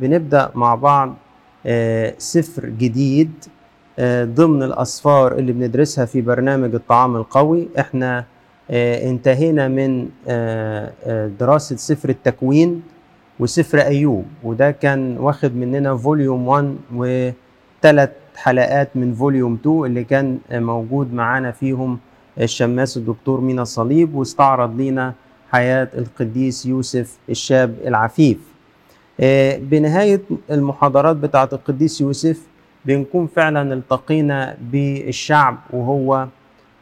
بنبدأ مع بعض آه، سفر جديد آه، ضمن الأسفار اللي بندرسها في برنامج الطعام القوي. إحنا آه، انتهينا من دراسة سفر التكوين وسفر أيوب وده كان واخد مننا volume 1 وثلاث حلقات من volume 2 اللي كان موجود معانا فيهم الشماس الدكتور مينا صليب واستعرض لينا حياة القديس يوسف الشاب العفيف. بنهاية المحاضرات بتاعة القديس يوسف بنكون فعلا التقينا بالشعب وهو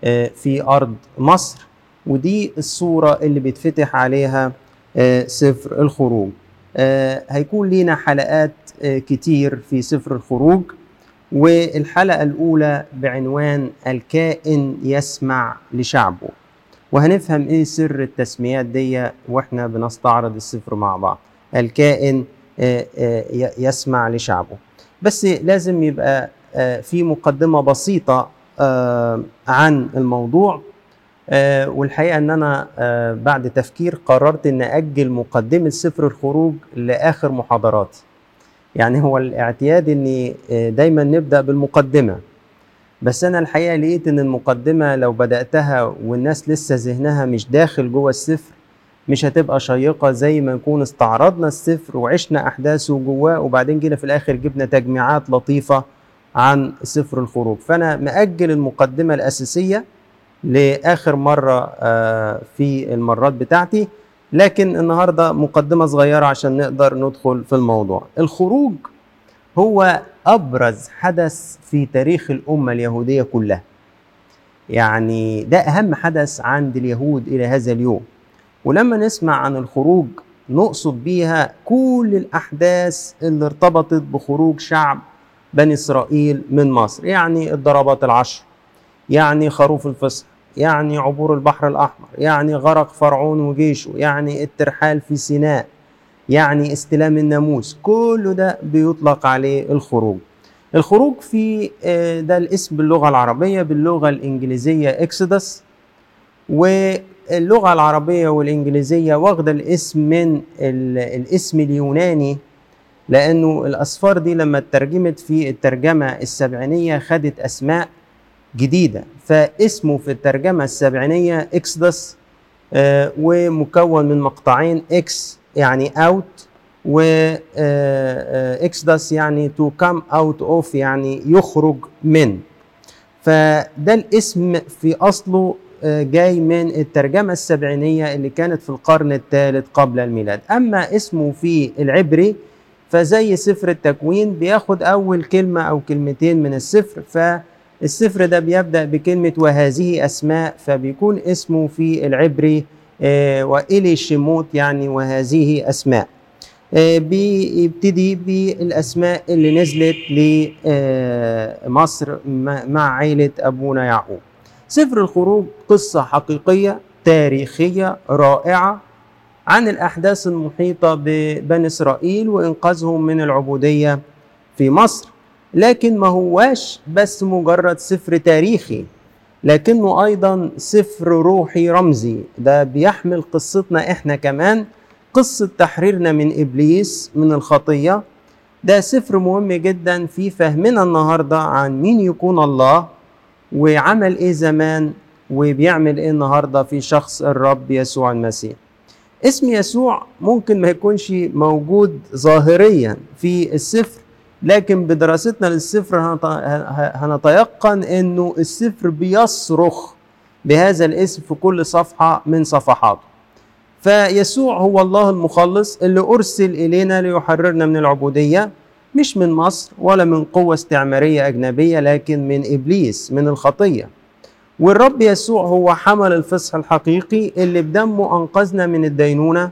آه، في أرض مصر. ودي الصورة اللي بيتفتح عليها آه، سفر الخروج. آه، هيكون لينا حلقات آه، كتير في سفر الخروج. والحلقة الأولى بعنوان الكائن يسمع لشعبه. وهنفهم إيه سر التسميات دي وإحنا بنستعرض السفر مع بعض. الكائن آه، آه، يسمع لشعبه. بس لازم يبقى آه، في مقدمة بسيطة عن الموضوع. والحقيقة أنا آه، بعد تفكير قررت ان أجل مقدمة سفر الخروج لآخر محاضراتي. يعني هو الاعتياد آه، دايما نبدأ بالمقدمة. بس أنا الحقيقة لقيت إن المقدمة لو بدأتها والناس لسه ذهنها مش داخل جوه السفر مش هتبقى شيقة زي ما نكون استعرضنا السفر وعشنا احداثه جواه وبعدين جينا في الآخر جبنا تجميعات لطيفة عن سفر الخروج. فأنا مأجل المقدمة الأساسية لآخر مرة آه، في المرات بتاعتي. لكن النهارده مقدمة صغيرة عشان نقدر ندخل في الموضوع. الخروج هو أبرز حدث في تاريخ الأمة اليهودية كلها. يعني ده أهم حدث عند اليهود إلى هذا اليوم. ولما نسمع عن الخروج نقصد بيها كل الأحداث اللي ارتبطت بخروج شعب بني إسرائيل من مصر يعني الضربات العشر يعني خروف الفصح يعني عبور البحر الأحمر يعني غرق فرعون وجيشه يعني الترحال في سيناء يعني استلام الناموس كل ده بيطلق عليه الخروج. الخروج في آه، ده الاسم باللغة العربية باللغة الإنجليزية إكسودس واللغة العربية والإنجليزية واخدة الاسم من ال- الاسم اليوناني لأنه الأسفار دي لما اترجمت في الترجمة السبعينية خدت أسماء جديدة. فاسمه في الترجمة السبعينية إكسودس آه، ومكون من مقطعين ex يعني out و exodus يعني to come out of يعني يخرج من. فده الاسم في أصله آه، جاي من الترجمة السبعينية اللي كانت في القرن الثالث قبل الميلاد. أما اسمه في العبري فزي سفر التكوين بياخد أول كلمة أو كلمتين من السفر فالسفر ده بيبدأ بكلمة وهذه أسماء فبيكون اسمه في العبري آه، وإلي شموت يعني وهذه أسماء. آه، بيبتدي بالأسماء اللي نزلت لمصر مع عائلة أبونا يعقوب. سفر الخروج قصة حقيقية تاريخية رائعة عن الأحداث المحيطة ببني إسرائيل وإنقاذهم من العبودية في مصر. لكن ما هواش بس مجرد سفر تاريخي لكنه أيضا سفر روحي رمزي. ده بيحمل قصتنا إحنا كمان قصة تحريرنا من إبليس من الخطية. ده سفر مهم جدا في فهمنا النهاردة عن مين يكون الله وعمل إيه زمان وبيعمل إيه النهاردة في شخص الرب يسوع المسيح. اسم يسوع ممكن ما يكونش موجود ظاهريا في السفر لكن بدراستنا للسفر هنتيقن إنه السفر بيصرخ بهذا الاسم في كل صفحة من صفحاته. فيسوع هو الله المخلص اللي أرسل إلينا ليحررنا من العبودية. مش من مصر ولا من قوة استعمارية أجنبية لكن من إبليس من الخطية. والرب يسوع هو حمل الفصح الحقيقي اللي بدمه أنقذنا من الدينونة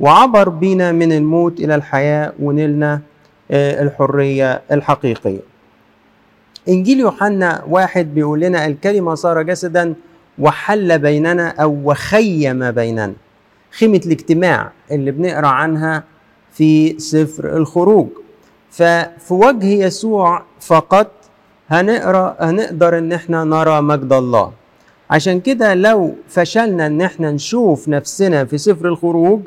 وعبر بينا من الموت إلى الحياة ونلنا آه، الحرية الحقيقية. إنجيل يوحنا واحد بيقول لنا الكلمة صار جسدا وحل بيننا أو وخيم بيننا. خيمة الاجتماع اللي بنقرأ عنها في سفر الخروج. ففي وجه يسوع فقط هنقرأ هنقدر إن إحنا نرى مجد الله. عشان كده لو فشلنا إن إحنا نشوف نفسنا في سفر الخروج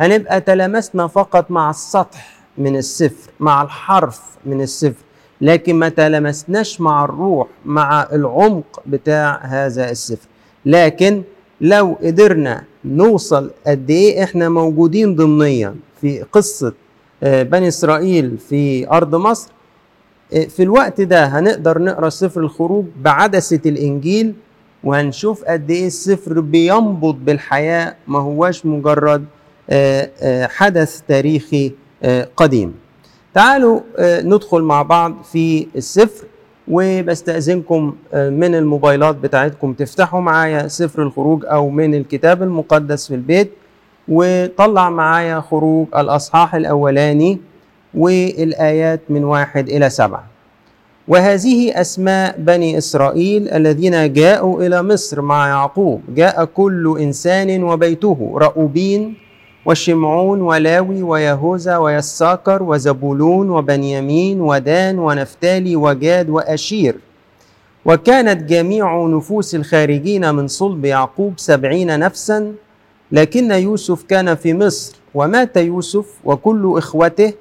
هنبقى تلامسنا فقط مع السطح من السفر مع الحرف من السفر لكن ما تلمسناش مع الروح مع العمق بتاع هذا السفر. لكن لو قدرنا نوصل قد إيه إحنا موجودين ضمنيا في قصة بني إسرائيل في أرض مصر. آه، في الوقت ده هنقدر نقرأ سفر الخروج بعدسة الإنجيل وهنشوف قد إيه السفر بينبض بالحياة ما هواش مجرد آه، حدث تاريخي قديم. تعالوا ندخل مع بعض في السفر وبستأذنكم من الموبايلات بتاعتكم تفتحوا معايا سفر الخروج أو من الكتاب المقدس في البيت. وطلع معايا خروج الأصحاح الأولاني والآيات من واحد إلى سبعة. وهذه أسماء بني إسرائيل الذين جاءوا إلى مصر مع يعقوب. جاء كل إنسان وبيته رأوبين وشمعون ولاوي ويهوذا ويساكر وزبولون وبنيامين ودان ونفتالي وجاد وأشير. وكانت جميع نفوس الخارجين من صلب يعقوب سبعين نفسا لكن يوسف كان في مصر ومات يوسف وكل إخوته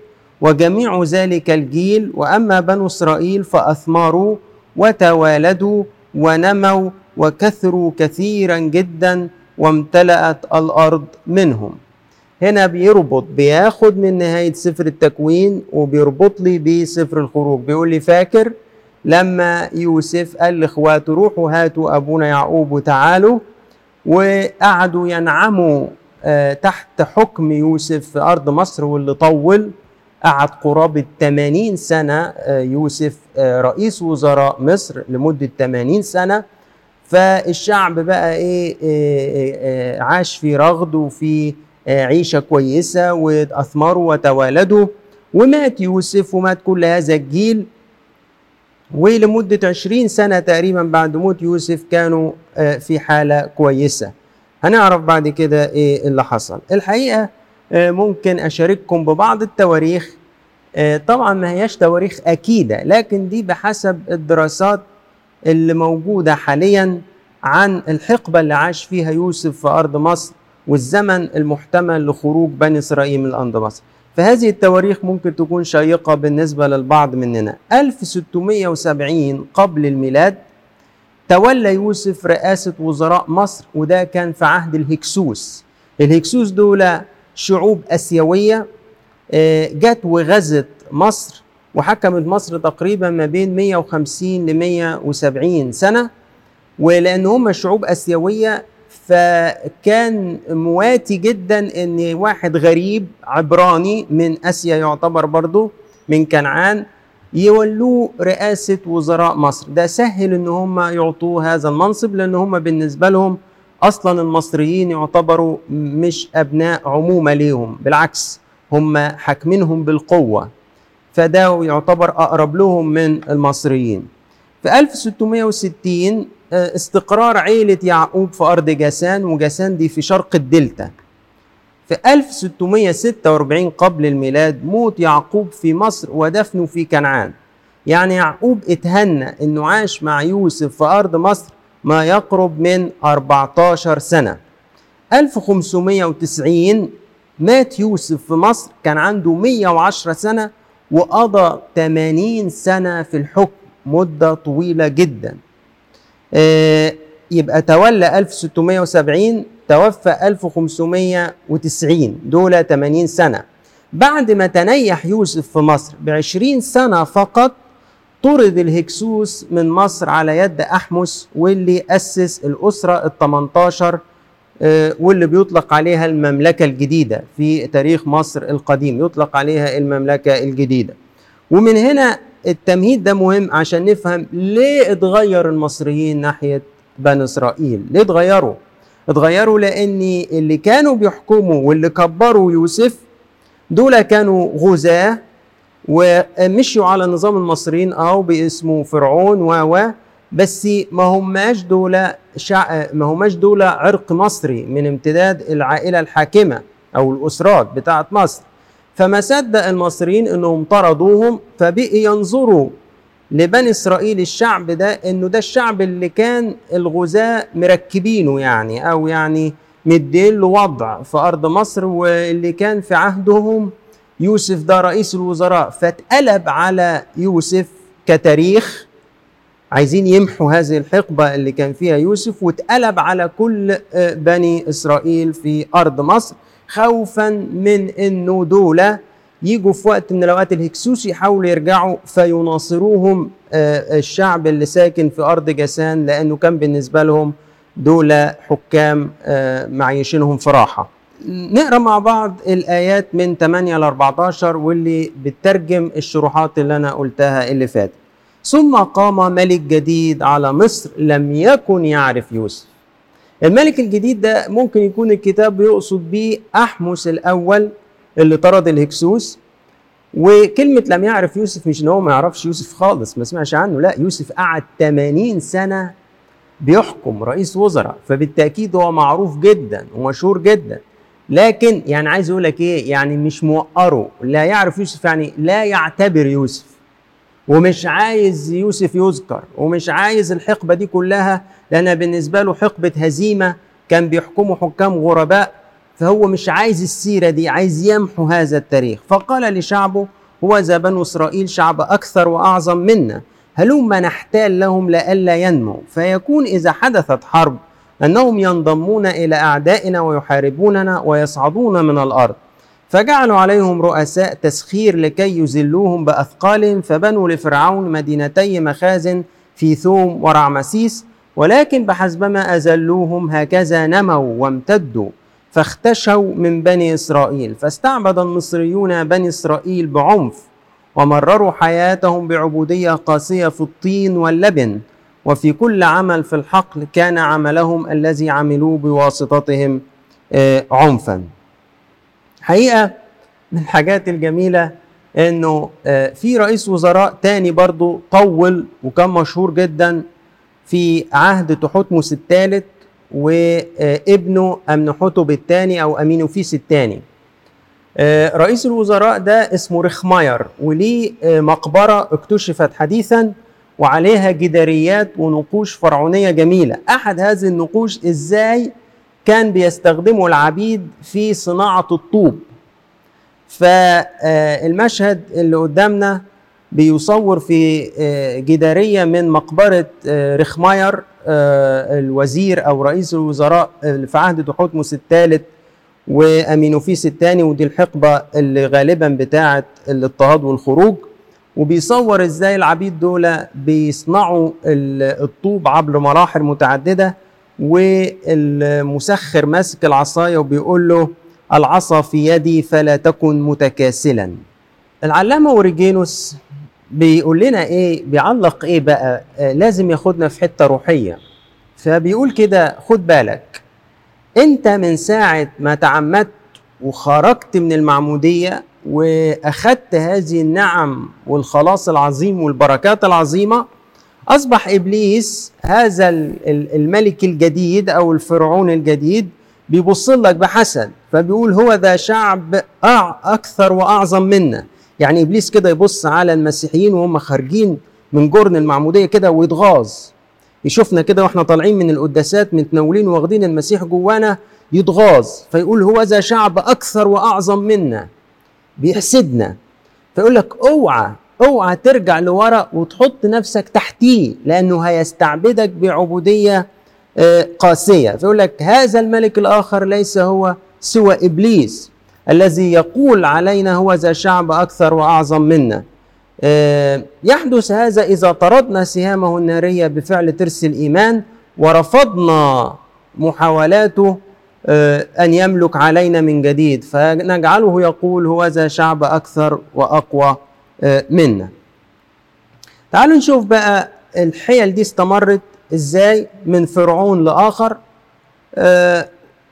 وجميع ذلك الجيل وأما بنو إسرائيل فأثمروا وتوالدوا ونموا وكثروا كثيرا جدا وامتلأت الأرض منهم. هنا بيربط بياخد من نهاية سفر التكوين وبيربط لي بسفر الخروج. بيقول لي فاكر لما يوسف قال لإخواته روحوا هاتوا أبونا يعقوب وتعالوا وقعدوا ينعموا آه، تحت حكم يوسف في أرض مصر واللي طول. قعد قرابة 80 سنة آه، يوسف آه، رئيس وزراء مصر لمدة 80 سنة. فالشعب بقى إيه عاش في رغد وفي عيشة كويسة وأثمروا وتوالدوا ومات يوسف ومات كل هذا الجيل. ولمدة عشرين سنة تقريبا بعد موت يوسف كانوا آه، في حالة كويسة. هنعرف بعد كده إيه اللي حصل. الحقيقة آه، ممكن أشارككم ببعض التواريخ. آه، طبعا ما هياش تواريخ أكيدة لكن دي بحسب الدراسات اللي موجودة حاليا عن الحقبة اللي عاش فيها يوسف في أرض مصر والزمن المحتمل لخروج بني إسرائيل من أرض مصر. فهذه التواريخ ممكن تكون شيقة بالنسبة للبعض مننا. 1670 قبل الميلاد تولى يوسف رئاسة وزراء مصر وده كان في عهد الهكسوس. الهكسوس دول شعوب أسيوية آه، جت وغزت مصر وحكمت مصر تقريبا ما بين 150 ل 170 سنة. ولأن هم شعوب أسيوية فكان مواتي جدا إن واحد غريب عبراني من آسيا يعتبر برضه من كنعان يولوه رئاسة وزراء مصر. ده سهل إن هم يعطوه هذا المنصب لأن هم بالنسبة لهم أصلا المصريين يعتبروا مش أبناء عمومة ليهم بالعكس هم حاكمينهم بالقوة. فده يعتبر أقرب لهم من المصريين. في 1660 آه، استقرار عيلة يعقوب في أرض جاسان وجاسان دي في شرق الدلتا. في 1646 قبل الميلاد موت يعقوب في مصر ودفنه في كنعان. يعني يعقوب اتهنى إنه عاش مع يوسف في أرض مصر ما يقرب من 14 سنة. 1590 مات يوسف في مصر كان عنده 110 سنة وقضى 80 سنة في الحكم مدة طويلة جدا. آه، يبقى تولى 1670 توفى 1590 دول 80 سنة. بعد ما تنيح يوسف في مصر ب 20 سنة فقط طرد الهكسوس من مصر على يد أحمس واللي أسس الأسرة ال 18 آه، واللي بيطلق عليها المملكة الجديدة في تاريخ مصر القديم. يطلق عليها المملكة الجديدة. ومن هنا التمهيد ده مهم عشان نفهم ليه اتغير المصريين ناحية بني إسرائيل؟ ليه اتغيروا؟ اتغيروا لأن اللي كانوا بيحكموا واللي كبروا يوسف دول كانوا غزاة ومشوا على نظام المصريين أو باسمه فرعون و بس ما هماش دول شع... ما هماش دول عرق مصري من امتداد العائلة الحاكمة أو الأسرات بتاعت مصر. فما صدق المصريين إنهم طردوهم فبقي ينظروا لبني إسرائيل الشعب ده إنه ده الشعب اللي كان الغزاة مركبينه يعني أو يعني مدين له وضع في أرض مصر واللي كان في عهدهم يوسف ده رئيس الوزراء. فاتقلب على يوسف كتاريخ عايزين يمحوا هذه الحقبة اللي كان فيها يوسف واتقلب على كل بني إسرائيل في أرض مصر. خوفا من أنه دولة يجوا في وقت من الأوقات الهكسوس يحاولوا يرجعوا فيناصروهم الشعب اللي ساكن في أرض جسان لأنه كان بالنسبة لهم دول حكام معيشينهم في راحة. نقرأ مع بعض الآيات من 8 ل 14 واللي بتترجم الشروحات اللي أنا قلتها اللي فاتت. ثم قام ملك جديد على مصر لم يكن يعرف يوسف. الملك الجديد ده ممكن يكون الكتاب يقصد بيه أحمس الأول اللي طرد الهكسوس وكلمة لم يعرف يوسف مش إن هو ما يعرفش يوسف خالص ما سمعش عنه لا يوسف قعد 80 سنة بيحكم رئيس وزراء فبالتأكيد هو معروف جدا ومشهور جدا. لكن يعني عايز أقول لك إيه؟ يعني مش موقره لا يعرف يوسف يعني لا يعتبر يوسف. ومش عايز يوسف يذكر ومش عايز الحقبة دي كلها لأنها بالنسبة له حقبة هزيمة كان بيحكموا حكام غرباء فهو مش عايز السيرة دي عايز يمحو هذا التاريخ. فقال لشعبه هو ذا بنو إسرائيل شعب أكثر وأعظم منا. هلما نحتال لهم لئلا ينموا فيكون إذا حدثت حرب أنهم ينضمون إلى أعدائنا ويحاربوننا ويصعدون من الأرض. فجعلوا عليهم رؤساء تسخير لكي يذلوهم بأثقالهم فبنوا لفرعون مدينتي مخازن في ثوم ورعمسيس ولكن بحسبما أذلوهم هكذا نموا وامتدوا فاختشوا من بني إسرائيل فاستعبد المصريون بني إسرائيل بعنف ومرروا حياتهم بعبودية قاسية في الطين واللبن وفي كل عمل في الحقل كان عملهم الذي عملوه بواسطتهم عنفا. حقيقة من الحاجات الجميلة إنه في رئيس وزراء تاني برضو طول وكان مشهور جدا في عهد تحتمس الثالث وابنه امنحتب الثاني أو امينوفيس الثاني رئيس الوزراء ده اسمه رخماير وليه مقبرة اكتشفت حديثا وعليها جداريات ونقوش فرعونية جميلة. أحد هذه النقوش إزاي كان بيستخدموا العبيد في صناعة الطوب. فالمشهد اللي قدامنا بيصور في جدارية من مقبرة رخماير الوزير أو رئيس الوزراء في عهد تحتمس الثالث وأمينوفيس الثاني ودي الحقبة اللي غالبا بتاعة الاضطهاد والخروج. وبيصور إزاي العبيد دول بيصنعوا الطوب عبر مراحل متعددة. والمسخر ماسك العصاية وبيقول له العصا في يدي فلا تكن متكاسلا. العلامة أوريجينوس بيقول لنا إيه بيعلق إيه بقى؟ آه لازم ياخدنا في حتة روحية. فبيقول كده خد بالك أنت من ساعة ما تعمدت وخرجت من المعمودية واخدت هذه النعم والخلاص العظيم والبركات العظيمة أصبح إبليس هذا الملك الجديد أو الفرعون الجديد بيبص لك بحسد فبيقول هو ذا شعب أكثر وأعظم منا. يعني إبليس كده يبص على المسيحيين وهم خارجين من جرن المعمودية كده ويتغاظ. يشوفنا كده وإحنا طالعين من القداسات متناولين واخدين المسيح جوانا يتغاظ. فيقول هو ذا شعب أكثر وأعظم منا. بيحسدنا. فيقول لك أوعى أوعى ترجع لورا وتحط نفسك تحتيه لأنه هيستعبدك بعبودية قاسية. فيقول لك هذا الملك الآخر ليس هو سوى إبليس. الذي يقول علينا هو ذا شعب أكثر وأعظم منا. يحدث هذا إذا طردنا سهامه النارية بفعل ترس الإيمان ورفضنا محاولاته أن يملك علينا من جديد. فنجعله يقول هو ذا شعب أكثر وأقوى. منا تعالوا نشوف بقى الحيل دي استمرت إزاي من فرعون لآخر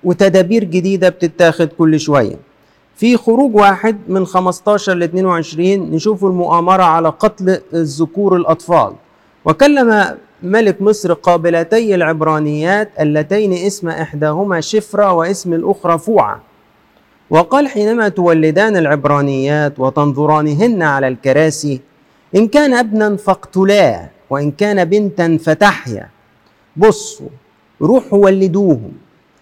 وتدابير جديدة بتتاخد كل شوية. في خروج واحد من 15 ل 22 نشوف المؤامرة على قتل الذكور الأطفال. وكلم ملك مصر قابلتي العبرانيات اللتين اسم إحداهما شفرة واسم الأخرى فوعة. وقال حينما تولدان العبرانيات وتنظرانهن على الكراسي إن كان ابنا فاقتلاه وإن كان بنتا فتحيا. بصوا روحوا ولدوهم.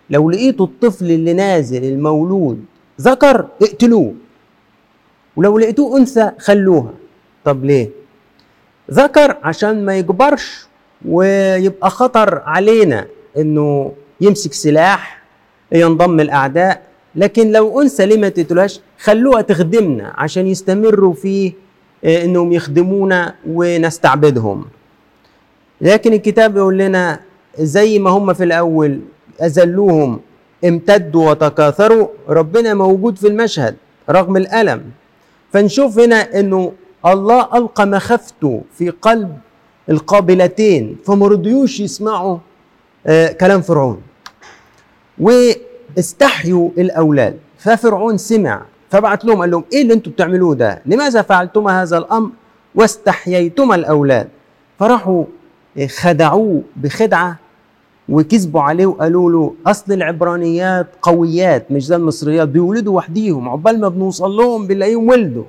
لو لقيتوا الطفل اللي نازل المولود ذكر اقتلوه. ولو لقيتوه أنثى خلوها. طب ليه؟ ذكر عشان ما يكبرش ويبقى خطر علينا إنه يمسك سلاح ينضم الأعداء. لكن لو أنثى ليه ما تقتلوهاش خلوها تخدمنا عشان يستمروا في آه، إنهم يخدمونا ونستعبدهم. لكن الكتاب يقول لنا زي ما هم في الأول أذلوهم امتدوا وتكاثروا ربنا موجود في المشهد رغم الألم. فنشوف هنا إنه الله ألقى مخافته في قلب القابلتين فما رضيوش يسمعوا آه كلام فرعون. واستحيوا الأولاد. ففرعون سمع فبعت لهم قال لهم إيه اللي أنتم بتعملوه ده؟ لماذا فعلتما هذا الأمر واستحييتما الأولاد؟ فراحوا خدعوه بخدعة وكذبوا عليه وقالوا له أصل العبرانيات قويات مش زي المصريات بيولدوا وحديهم عقبال ما بنوصل لهم بنلاقيهم ولدوا.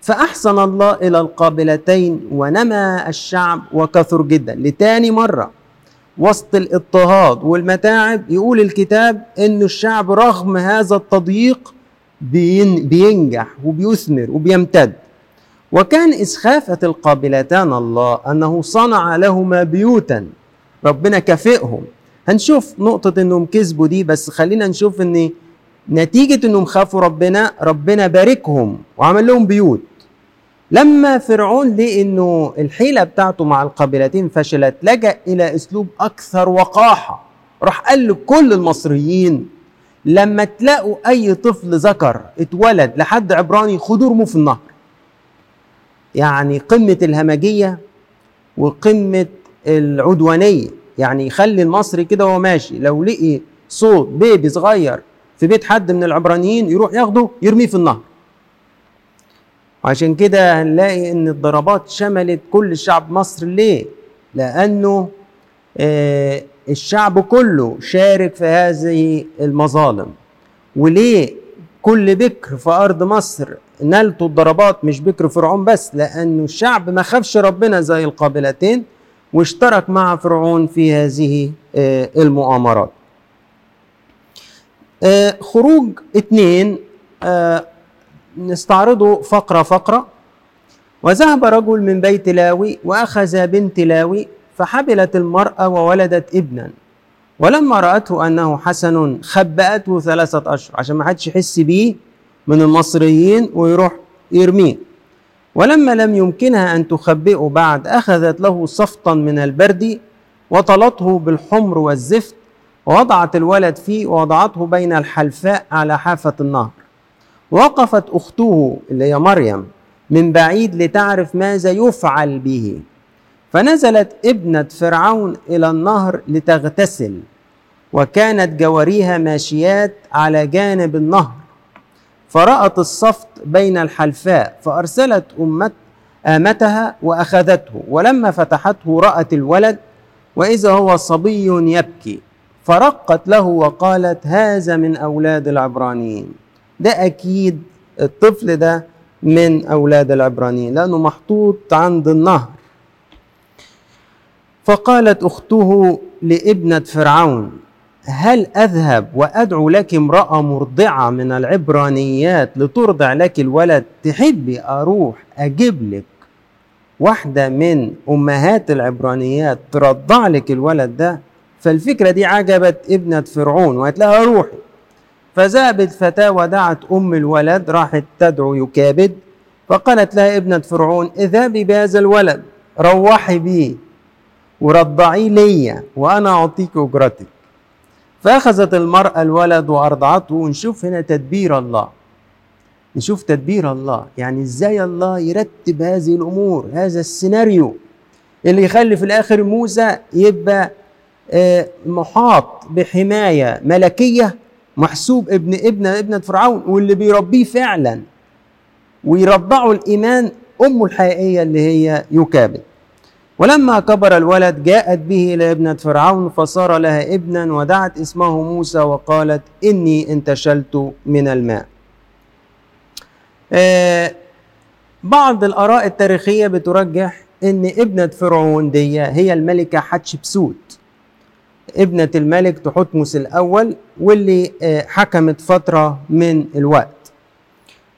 فأحسن الله إلى القابلتين ونمى الشعب وكثر جدا لتاني مرة. وسط الاضطهاد والمتاعب يقول الكتاب إن الشعب رغم هذا التضييق بينجح وبيثمر وبيمتد. وكان إسخافة القابلتان الله أنه صنع لهما بيوتا ربنا كافئهم. هنشوف نقطة إنهم كذبوا دي بس خلينا نشوف إن نتيجة إنهم خافوا ربنا ربنا باركهم وعمل لهم بيوت. لما فرعون لقي إنه الحيلة بتاعته مع القبيلتين فشلت لجأ إلى أسلوب أكثر وقاحة. راح قال لكل المصريين لما تلاقوا أي طفل ذكر اتولد لحد عبراني خدوا ارموه في النهر. يعني قمة الهمجية وقمة العدوانية. يعني يخلي المصري كده وهو ماشي لو لقي صوت بيبي صغير في بيت حد من العبرانيين يروح ياخده يرميه في النهر. وعشان كده هنلاقي إن الضربات شملت كل الشعب مصر. ليه؟ لأنه آه الشعب كله شارك في هذه المظالم. وليه كل بكر في أرض مصر نالته الضربات مش بكر فرعون بس؟ لأنه الشعب ما خافش ربنا زي القابلتين واشترك مع فرعون في هذه آه، المؤامرات. آه، خروج اثنين آه، نستعرضه فقرة فقرة. وذهب رجل من بيت لاوي وأخذ بنت لاوي فحبلت المرأة وولدت ابنا. ولما رأته أنه حسن خبأته ثلاثة أشهر عشان ما حدش يحس بيه من المصريين ويروح يرميه. ولما لم يمكنها أن تخبئه بعد أخذت له صفطا من البرد وطلته بالحمر والزفت ووضعت الولد فيه ووضعته بين الحلفاء على حافة النهر. وقفت أخته اللي هي مريم من بعيد لتعرف ماذا يفعل به. فنزلت ابنة فرعون إلى النهر لتغتسل وكانت جواريها ماشيات على جانب النهر. فرأت الصفت بين الحلفاء فأرسلت أمت آمتها وأخذته. ولما فتحته رأت الولد وإذا هو صبي يبكي. فرقت له وقالت هذا من أولاد العبرانيين. ده أكيد الطفل ده من أولاد العبرانيين لأنه محطوط عند النهر. فقالت أخته لابنة فرعون هل أذهب وأدعو لك امرأة مرضعة من العبرانيات لترضع لك الولد؟ تحبي أروح أجيب لك واحدة من أمهات العبرانيات ترضع لك الولد ده؟ فالفكرة دي عجبت ابنة فرعون وقالت لها روحي. فذهبت فتاة ودعت أم الولد راحت تدعو يكابد فقالت لها ابنة فرعون اذهبي بهذا الولد روحي بيه ورضعيه ليا وأنا أعطيك أجرتك. فأخذت المرأة الولد وأرضعته ونشوف هنا تدبير الله. نشوف تدبير الله يعني إزاي الله يرتب هذه الأمور هذا السيناريو. اللي يخلي في الآخر موسى يبقى آه، محاط بحماية ملكية محسوب ابن ابن ابنه فرعون واللي بيربيه فعلا ويرضعه الإيمان أمه الحقيقية اللي هي يكابد ولما كبر الولد جاءت به إلى ابنة فرعون فصار لها ابنا ودعت اسمه موسى وقالت إني انتشلت من الماء. آه بعض الآراء التاريخية بترجح إن ابنة فرعون دي هي الملكة حتشبسوت. ابنة الملك تحتمس الأول واللي آه حكمت فترة من الوقت.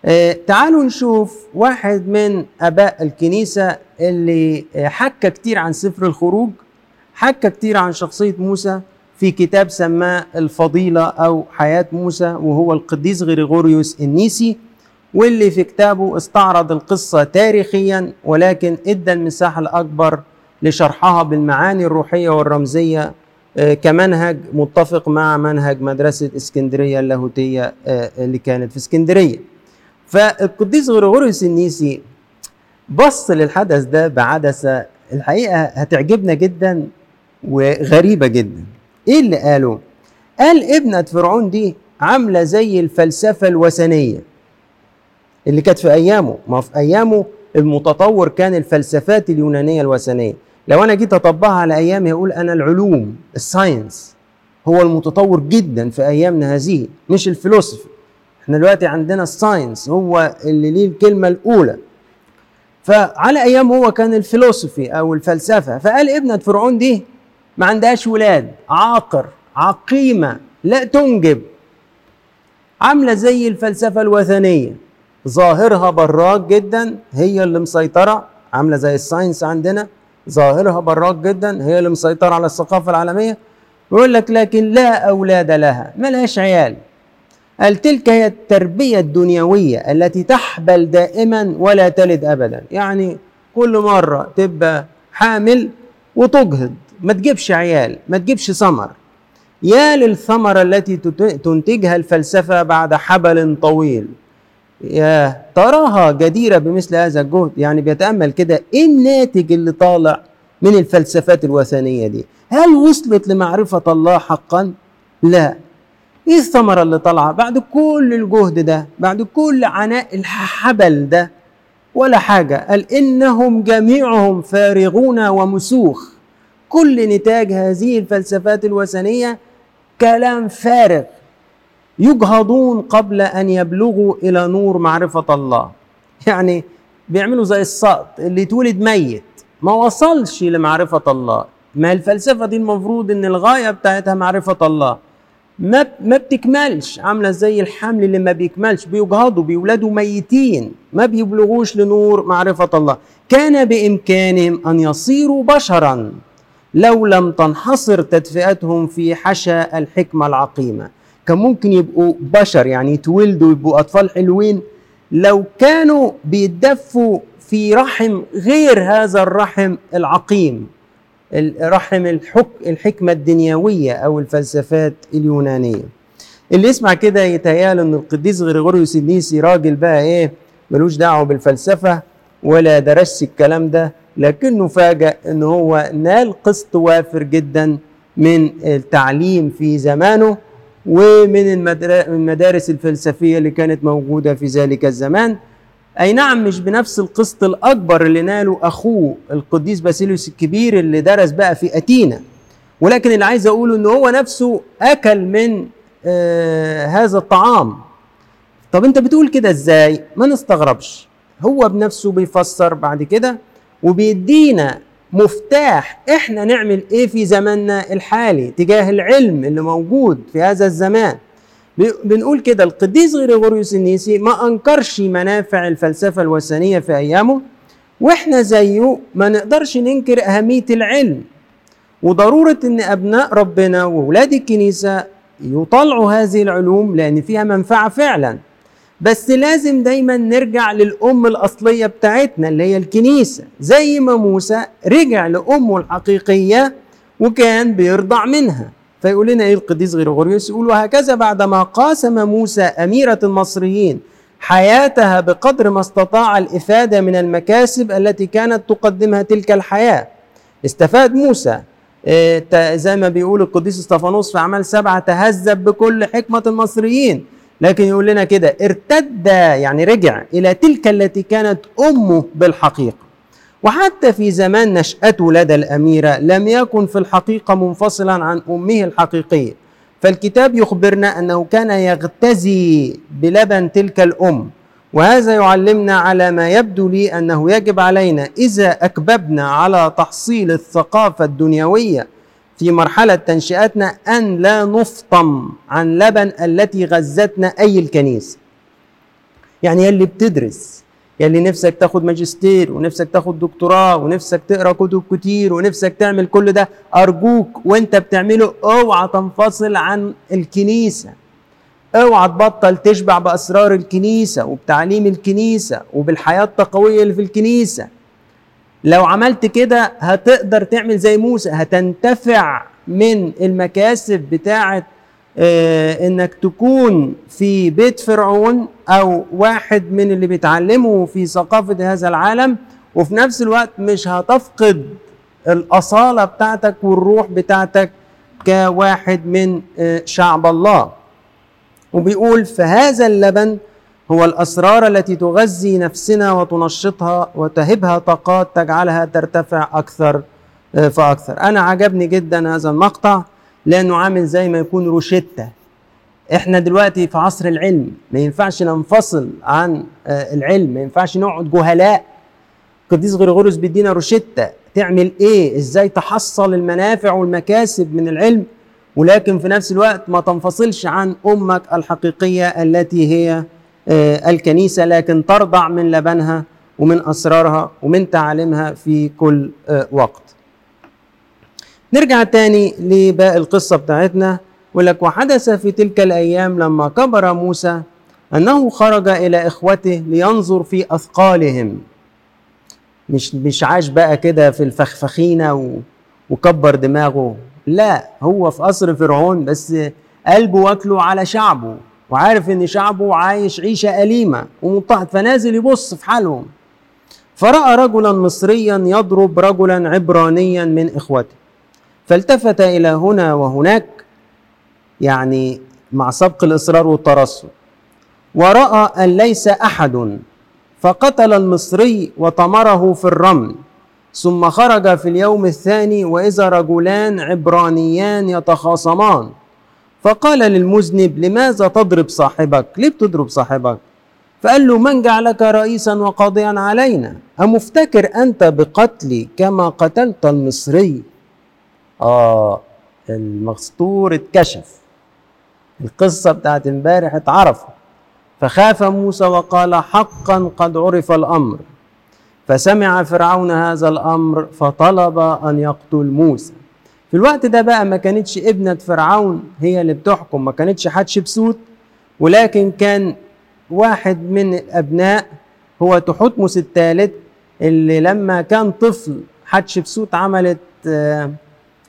آه، تعالوا نشوف واحد من آباء الكنيسة اللي آه، حكى كتير عن سفر الخروج حكى كتير عن شخصية موسى في كتاب سماه الفضيلة أو حياة موسى وهو القديس غريغوريوس النيسي واللي في كتابه استعرض القصة تاريخيا ولكن إدى المساحة الأكبر لشرحها بالمعاني الروحية والرمزية آه، كمنهج متفق مع منهج مدرسة اسكندرية اللاهوتية آه، اللي كانت في اسكندرية. فالقديس غريغوريوس النيسي بص للحدث ده بعدسة الحقيقة هتعجبنا جدا وغريبة جدا. إيه اللي قاله؟ قال ابنة فرعون دي عاملة زي الفلسفة الوثنية اللي كانت في أيامه، ما في أيامه المتطور كان الفلسفات اليونانية الوثنية. لو أنا جيت أطبقها على أيامي هقول أنا العلوم ال science هو المتطور جدا في أيامنا هذه مش الفلسفي إحنا دلوقتي عندنا ال science هو اللي ليه الكلمة الأولى. فعلى أيام هو كان الفلسفي أو الفلسفة. فقال ابنة فرعون دي ما عندهاش ولاد عاقر عقيمة لا تنجب. عاملة زي الفلسفة الوثنية. ظاهرها براق جدا هي اللي مسيطرة. عاملة زي ال science عندنا. ظاهرها براق جدا هي اللي مسيطرة على الثقافة العالمية. يقول لك لكن لا أولاد لها ملهاش عيال. قال تلك هي التربية الدنيوية التي تحبل دائما ولا تلد ابدا. يعني كل مرة تبقى حامل وتجهض ما تجيبش عيال ما تجيبش ثمر. يا للثمرة التي تنتجها الفلسفة بعد حبل طويل. يا تراها جديرة بمثل هذا الجهد يعني بيتأمل كده إيه الناتج اللي طالع من الفلسفات الوثنية دي؟ هل وصلت لمعرفة الله حقا؟ لا. إيه الثمرة اللي طالعة؟ بعد كل الجهد ده بعد كل عناء الحبل ده ولا حاجة. قال إنهم جميعهم فارغون ومسوخ. كل نتاج هذه الفلسفات الوثنية كلام فارغ. يجهضون قبل أن يبلغوا إلى نور معرفة الله. يعني بيعملوا زي السقط اللي اتولد ميت ما وصلش لمعرفة الله. ما الفلسفة دي المفروض إن الغاية بتاعتها معرفة الله. ما ما بتكملش. عاملة زي الحمل اللي ما بيكملش. بيجهضوا بيولدوا ميتين. ما بيبلغوش لنور معرفة الله. كان بإمكانهم أن يصيروا بشرا لو لم تنحصر تدفئتهم في حشا الحكمة العقيمة. كان ممكن يبقوا بشر يعني يتولدوا يبقوا أطفال حلوين. لو كانوا بيتدفوا في رحم غير هذا الرحم العقيم رحم الحك الحكمة الدنيوية أو الفلسفات اليونانية. اللي يسمع كده يتهيأله إن القديس غريغوريوس النيسي راجل بقى إيه ملوش دعوة بالفلسفة ولا درس الكلام ده لكنه فاجأ إن هو نال قسط وافر جدا من التعليم في زمانه. ومن المدارس الفلسفية اللي كانت موجودة في ذلك الزمان. أي نعم مش بنفس القسط الأكبر اللي ناله أخوه القديس باسيليوس الكبير اللي درس بقى في أتينا. ولكن اللي عايز أقوله إن هو نفسه أكل من آه هذا الطعام. طب أنت بتقول كده إزاي؟ ما نستغربش. هو بنفسه بيفسر بعد كده وبيدينا مفتاح. إحنا نعمل إيه في زماننا الحالي؟ تجاه العلم اللي موجود في هذا الزمان. بنقول كده القديس غريغوريوس النيسي ما أنكرش منافع الفلسفة الوثنية في أيامه وإحنا زيه ما نقدرش ننكر أهمية العلم. وضرورة إن أبناء ربنا واولاد الكنيسة يطلعوا هذه العلوم لأن فيها منفعة فعلا. بس لازم دايما نرجع للأم الأصلية بتاعتنا اللي هي الكنيسة. زي ما موسى رجع لأمه الحقيقية وكان بيرضع منها. فيقول لنا إيه القديس غريغوريوس؟ يقول وهكذا بعدما قاسم موسى أميرة المصريين حياتها بقدر ما استطاع الإفادة من المكاسب التي كانت تقدمها تلك الحياة. استفاد موسى. إيه زي ما بيقول القديس استفانوس في أعمال سبعة تهذب بكل حكمة المصريين. لكن يقول لنا كده ارتد يعني رجع إلى تلك التي كانت أمه بالحقيقة. وحتى في زمان نشأته لدى الأميرة لم يكن في الحقيقة منفصلا عن أمه الحقيقية. فالكتاب يخبرنا أنه كان يغتزي بلبن تلك الأم. وهذا يعلمنا على ما يبدو لي أنه يجب علينا إذا أكببنا على تحصيل الثقافة الدنيوية في مرحلة تنشئتنا أن لا نفطم عن لبن التي غزتنا أي الكنيسة. يعني يا اللي بتدرس يا اللي نفسك تاخد ماجستير ونفسك تاخد دكتوراه ونفسك تقرأ كتب كتير ونفسك تعمل كل ده أرجوك وأنت بتعمله اوعى تنفصل عن الكنيسة. اوعى تبطل تشبع بأسرار الكنيسة وبتعليم الكنيسة وبالحياة التقوية اللي في الكنيسة. لو عملت كده هتقدر تعمل زي موسى هتنتفع من المكاسب بتاعه آه إنك تكون في بيت فرعون أو واحد من اللي بيتعلموا في ثقافة هذا العالم وفي نفس الوقت مش هتفقد الأصالة بتاعتك والروح بتاعتك كواحد من آه شعب الله. وبيقول فهذا اللبن هو الأسرار التي تغذي نفسنا وتنشطها وتهبها طاقات تجعلها ترتفع أكثر فأكثر. أنا عجبني جدا هذا المقطع لأنه عامل زي ما يكون روشتة. إحنا دلوقتي في عصر العلم ما ينفعش ننفصل عن العلم ما ينفعش نقعد جهلاء. قديس غريغوريوس بيدينا روشتة. تعمل إيه؟ إزاي تحصل المنافع والمكاسب من العلم؟ ولكن في نفس الوقت ما تنفصلش عن أمك الحقيقية التي هي الكنيسة لكن ترضع من لبنها ومن أسرارها ومن تعاليمها في كل وقت. نرجع تاني لباقي القصة بتاعتنا يقول لك وحدث في تلك الأيام لما كبر موسى أنه خرج إلى إخوته لينظر في أثقالهم. مش مش عاش بقى كده في الفخفخينة وكبر دماغه لا هو في قصر فرعون بس قلبه واكله على شعبه وعارف إن شعبه عايش عيشة أليمة ومضطهد فنازل يبص في حالهم. فرأى رجلا مصريا يضرب رجلا عبرانيا من إخوته. فالتفت إلى هنا وهناك يعني مع سبق الإصرار والترصد. ورأى أن ليس أحد. فقتل المصري وطمره في الرمل. ثم خرج في اليوم الثاني وإذا رجلان عبرانيان يتخاصمان. فقال للمذنب لماذا تضرب صاحبك؟ ليه بتضرب صاحبك؟ فقال له من جعلك رئيسا وقاضيا علينا؟ أمفتكر أنت بقتلي كما قتلت المصري؟ آه المسطور اتكشف. القصة بتاعت امبارح اتعرفت. فخاف موسى وقال حقا قد عرف الأمر. فسمع فرعون هذا الأمر فطلب أن يقتل موسى. في الوقت ده بقى ما كانتش ابنة فرعون هي اللي بتحكم ما كانتش حتشبسوت ولكن كان واحد من الأبناء هو تحتمس الثالث اللي لما كان طفل حتشبسوت عملت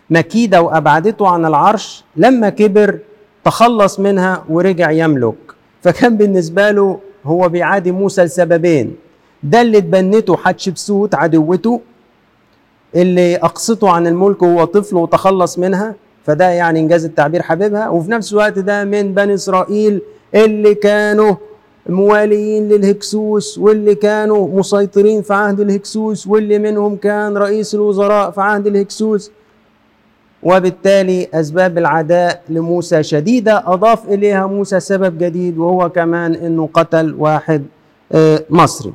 مكيدة وأبعدته عن العرش لما كبر تخلص منها ورجع يملك. فكان بالنسبة له هو بيعادي موسى لسببين ده اللي اتبنته حتشبسوت عدوته اللي اقصته عن الملك وهو طفل وتخلص منها فده يعني إنجاز التعبير حبيبها. وفي نفس الوقت ده من بني إسرائيل اللي كانوا مواليين للهكسوس واللي كانوا مسيطرين في عهد الهكسوس واللي منهم كان رئيس الوزراء في عهد الهكسوس. وبالتالي أسباب العداء لموسى شديدة أضاف إليها موسى سبب جديد وهو كمان إنه قتل واحد مصري.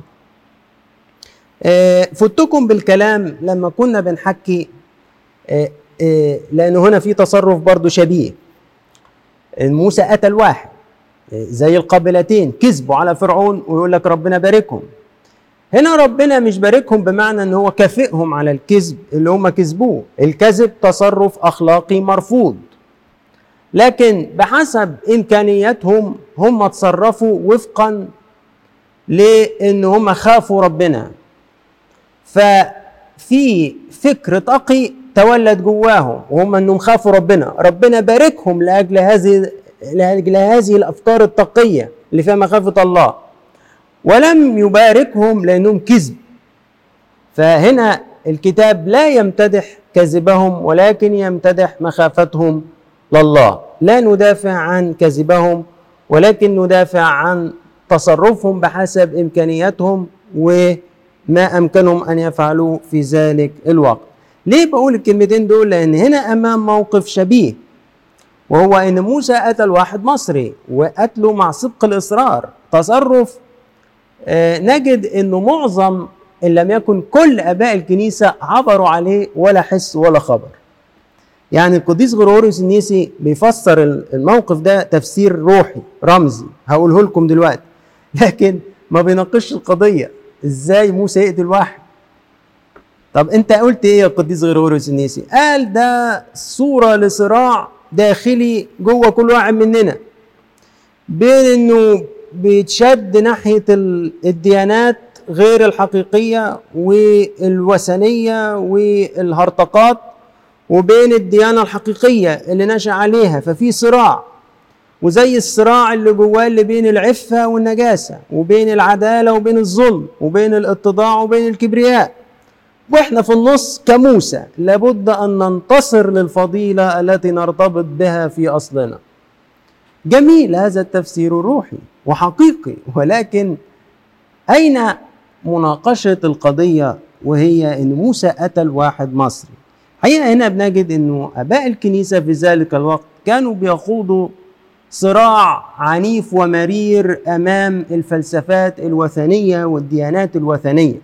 فتكم بالكلام لما كنا بنحكي لأن هنا في تصرف برضو شبيه. موسى قتل واحد زي القابلتين كذبوا على فرعون ويقول لك ربنا باركهم. هنا ربنا مش باركهم بمعنى إن هو كافئهم على الكذب اللي هم كذبوه. الكذب تصرف أخلاقي مرفوض. لكن بحسب امكانياتهم هم تصرفوا وفقا لإن هم خافوا ربنا. ففي فكر تقي تولد جواهم وهم أنهم خافوا ربنا. ربنا باركهم لأجل هذه لأجل هذه الأفكار التقيه اللي فيها مخافة الله. ولم يباركهم لأنهم كذب. فهنا الكتاب لا يمتدح كذبهم ولكن يمتدح مخافتهم لله. لا ندافع عن كذبهم ولكن ندافع عن تصرفهم بحسب إمكانياتهم و ما أمكنهم أن يفعلوه في ذلك الوقت. ليه بقول الكلمتين دول؟ لأن هنا أمام موقف شبيه وهو إن موسى قتل واحد مصري وقتله مع سبق الإصرار، تصرف آه نجد انه معظم إن لم يكن كل آباء الكنيسة عبروا عليه ولا حس ولا خبر. يعني القديس غريغوريوس النيسي بيفسر الموقف ده تفسير روحي رمزي هقوله لكم دلوقتي. لكن ما بيناقش القضية إزاي موسى يقتل واحد؟ طب أنت قلت إيه يا القديس غريغوريوس النيسي قال ده صورة لصراع داخلي جوه كل واحد مننا. بين إنه بيتشد ناحية الديانات غير الحقيقية والوثنية والهرطقات وبين الديانة الحقيقية اللي نشأ عليها. ففي صراع. وزي الصراع اللي جواه اللي بين العفة والنجاسة وبين العدالة وبين الظلم وبين الاتضاع وبين الكبرياء. وإحنا في النص كموسى لابد أن ننتصر للفضيلة التي نرتبط بها في أصلنا. جميل هذا التفسير الروحي وحقيقي ولكن أين مناقشة القضية وهي إن موسى قتل واحد مصري حقيقة هنا بنجد إنه أباء الكنيسة في ذلك الوقت كانوا بيخوضوا صراع عنيف ومرير أمام الفلسفات الوثنية والديانات الوثنية.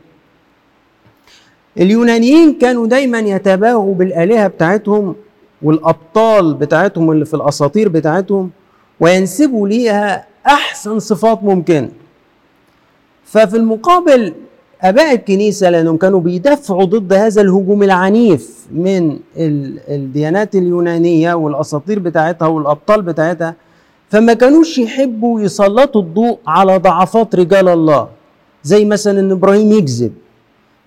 اليونانيين كانوا دايما يتباهوا بالآلهة بتاعتهم والأبطال بتاعتهم اللي في الأساطير بتاعتهم وينسبوا ليها أحسن صفات ممكنه ففي المقابل أباء الكنيسة لأنهم كانوا بيدافعوا ضد هذا الهجوم العنيف من الديانات اليونانية والأساطير بتاعتها والأبطال بتاعتها فما كانوش يحبوا يسلطوا الضوء على ضعفات رجال الله. زي مثلا إن إبراهيم يكذب.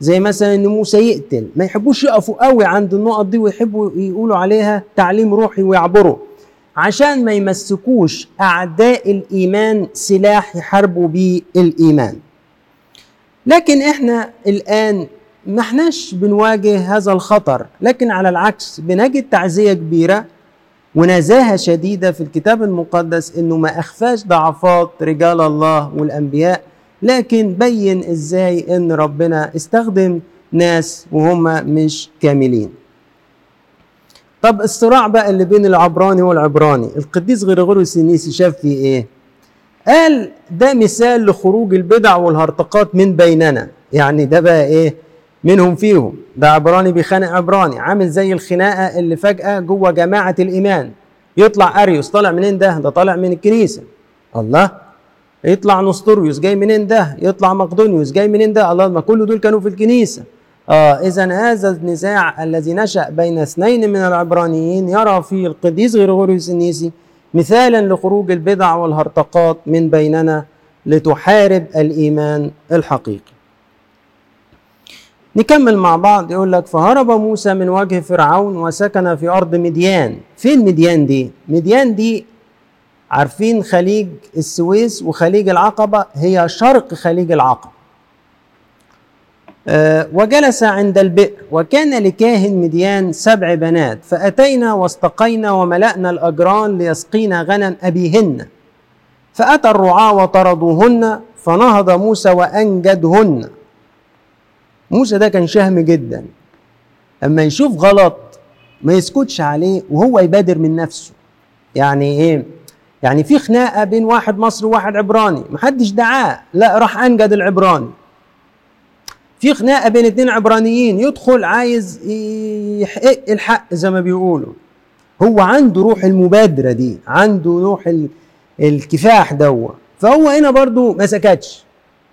زي مثلا إن موسى يقتل. ما يحبوش يقفوا قوي عند النقط دي ويحبوا يقولوا عليها تعليم روحي ويعبروا. عشان ما يمسكوش أعداء الإيمان سلاح يحاربوا بيه الإيمان. لكن إحنا الآن ما إحناش بنواجه هذا الخطر. لكن على العكس بنجد تعزية كبيرة. ونزاهه شديدة في الكتاب المقدس إنه ما أخفاش ضعفات رجال الله والأنبياء لكن بين إزاي إن ربنا استخدم ناس وهم مش كاملين. طب الصراع بقى اللي بين العبراني والعبراني القديس غريغوريوس النيسي شاف فيه إيه؟ قال ده مثال لخروج البدع والهرطقات من بيننا. يعني ده بقى إيه؟ منهم فيهم. ده عبراني بيخانق عبراني. عامل زي الخناقة اللي فجأة جوه جماعة الإيمان. يطلع أريوس طالع منين ده؟ ده طالع من الكنيسة. الله. يطلع نسطوريوس جاي منين ده؟ يطلع مقدونيوس جاي منين ده؟ الله ما كل دول كانوا في الكنيسة. آه اذا هذا النزاع الذي نشأ بين اثنين من العبرانيين يرى في القديس غريغوريوس النيسي مثالا لخروج البدع والهرطقات من بيننا لتحارب الإيمان الحقيقي. نكمل مع بعض يقول لك فهرب موسى من وجه فرعون وسكن في أرض مديان. فين مديان دي؟ مديان دي عارفين خليج السويس وخليج العقبة؟ هي شرق خليج العقبة. أه وجلس عند البئر وكان لكاهن مديان سبع بنات فأتينا واستقينا وملأنا الأجران ليسقينا غنم أبيهن. فأتى الرعاة وطردوهن فنهض موسى وأنجدهن. موسى ده كان شهم جدا. أما يشوف غلط ما يسكتش عليه وهو يبادر من نفسه. يعني إيه؟ يعني في خناقة بين واحد مصري وواحد عبراني. محدش دعاه. لا راح انجد العبراني. في خناقة بين اتنين عبرانيين. يدخل عايز يحقق الحق زي ما بيقولوا. هو عنده روح المبادرة دي. عنده روح الكفاح دوا فهو هنا برضو ما سكتش.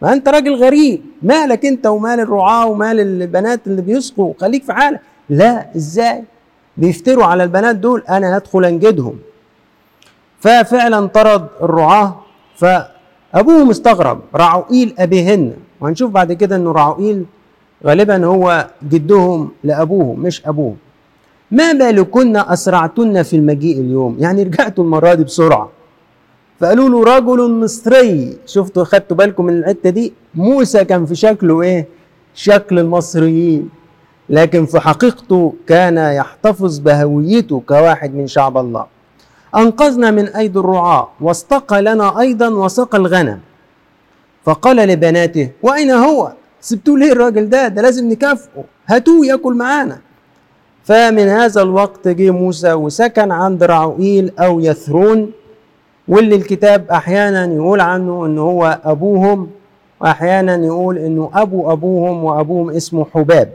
ما انت راجل غريب. مالك انت ومال الرعاة ومال البنات اللي بيسقوا؟ خليك في حالك. لا إزاي؟ بيفتروا على البنات دول أنا هدخل انجدهم. ففعلا طرد الرعاة. فأبوهم استغرب. رعوئيل أبيهن. وهنشوف بعد كده إنه رعوئيل غالبا هو جدهم لأبوهم مش أبوهم. ما بالكن أسرعتن في المجيء اليوم؟ يعني رجعتوا المرة دي بسرعة. فقالوا له رجل مصري. شفتوا؟ خدتوا بالكم من الحتة دي؟ موسى كان في شكله إيه؟ شكل المصريين. لكن في حقيقته كان يحتفظ بهويته كواحد من شعب الله. أنقذنا من أيدي الرعاة واستقى لنا أيضا وسقى الغنم. فقال لبناته وأين هو؟ سبتوه ليه الراجل ده؟ ده لازم نكافئه. هاتوه ياكل معانا. فمن هذا الوقت جه موسى وسكن عند رعوئيل أو يثرون. واللي الكتاب أحيانا يقول عنه انه هو أبوهم وأحيانا يقول إنه أبو أبوهم وأبوهم اسمه حباب.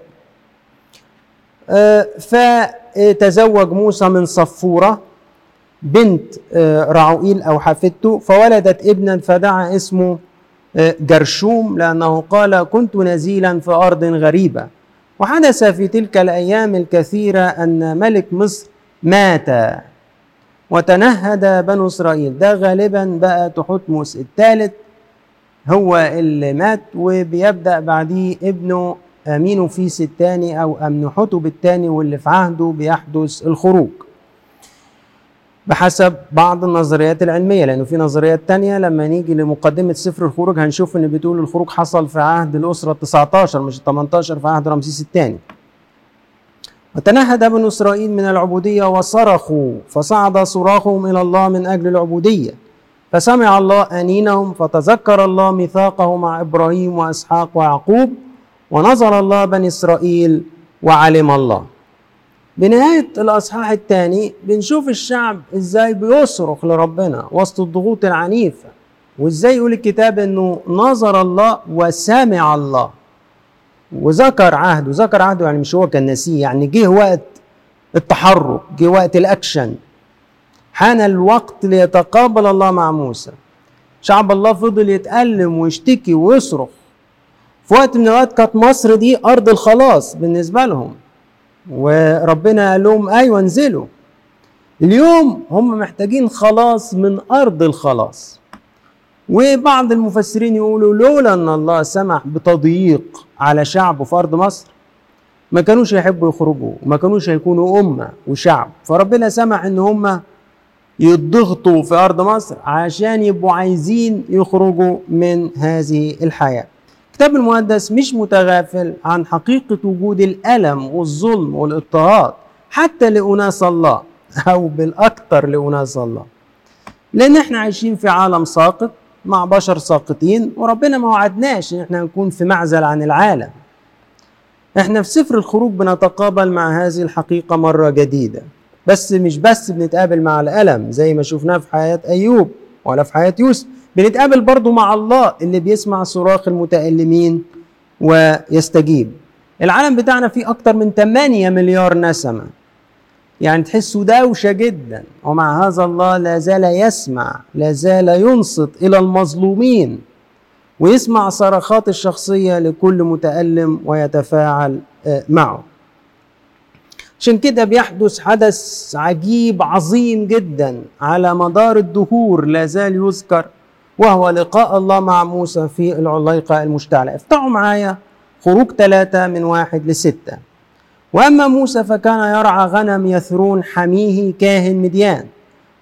آه فتزوج موسى من صفورة بنت آه رعوئيل أو حفيدته فولدت ابنا فدعا اسمه آه، جرشوم لأنه قال كنت نزيلا في أرض غريبة. وحدث في تلك الأيام الكثيرة أن ملك مصر مات. وتنهد بنو إسرائيل. ده غالبا بقى تحتمس الثالث هو اللي مات وبيبدأ بعديه ابنه أمينوفيس الثاني أو أمنحتب الثاني واللي في عهده بيحدث الخروج. بحسب بعض النظريات العلمية لأنه في نظريات تانية لما نيجي لمقدمة سفر الخروج هنشوف إن بتقول الخروج حصل في عهد الأسرة 19 مش 18 في عهد رمسيس الثاني. وتنهد بنو إسرائيل من العبودية وصرخوا فصعد صراخهم إلى الله من أجل العبودية. فسمع الله أنينهم فتذكر الله ميثاقه مع إبراهيم وإسحاق ويعقوب ونظر الله بني إسرائيل وعلم الله. بنهاية الأصحاح الثاني بنشوف الشعب إزاي بيصرخ لربنا وسط الضغوط العنيفة وإزاي يقول الكتاب إنه نظر الله وسمع الله. وذكر عهده ذكر عهده يعني مش هو كان نسيه يعني جه وقت التحرك جه وقت الأكشن. حان الوقت ليتقابل الله مع موسى. شعب الله فضل يتألم ويشتكي ويصرخ. في وقت من الأوقات كانت مصر دي أرض الخلاص بالنسبة لهم. وربنا قال لهم أيوة انزلوا. اليوم هم محتاجين خلاص من أرض الخلاص. وبعض المفسرين يقولوا لولا أن الله سمح بتضييق على شعبه في أرض مصر ما كانوش يحبوا يخرجوا وما كانوش هيكونوا أمة وشعب. فربنا سمح إن هم يضغطوا في أرض مصر عشان يبقوا عايزين يخرجوا من هذه الحياة. الكتاب المقدس مش متغافل عن حقيقة وجود الألم والظلم والاضطهاد حتى لأناس الله أو بالأكثر لأناس الله. لأن إحنا عايشين في عالم ساقط مع بشر ساقطين وربنا ما وعدناش إن إحنا نكون في معزل عن العالم. إحنا في سفر الخروج بنتقابل مع هذه الحقيقة مرة جديدة. بس مش بس بنتقابل مع الألم زي ما شفناه في حياة أيوب ولا في حياة يوسف. بنتقابل برضو مع الله اللي بيسمع صراخ المتألمين ويستجيب. العالم بتاعنا فيه أكتر من 8 مليار نسمة. يعني تحسوا دوشة جدا. ومع هذا الله لا زال يسمع لا زال ينصت إلى المظلومين ويسمع صرخات الشخصية لكل متألم ويتفاعل معه. عشان كده بيحدث حدث عجيب عظيم جدا على مدار الدهور لا زال يذكر وهو لقاء الله مع موسى في العليقة المشتعلة. افتحوا معايا خروج ثلاثة من واحد لستة. وأما موسى فكان يرعى غنم يثرون حميه كاهن مديان.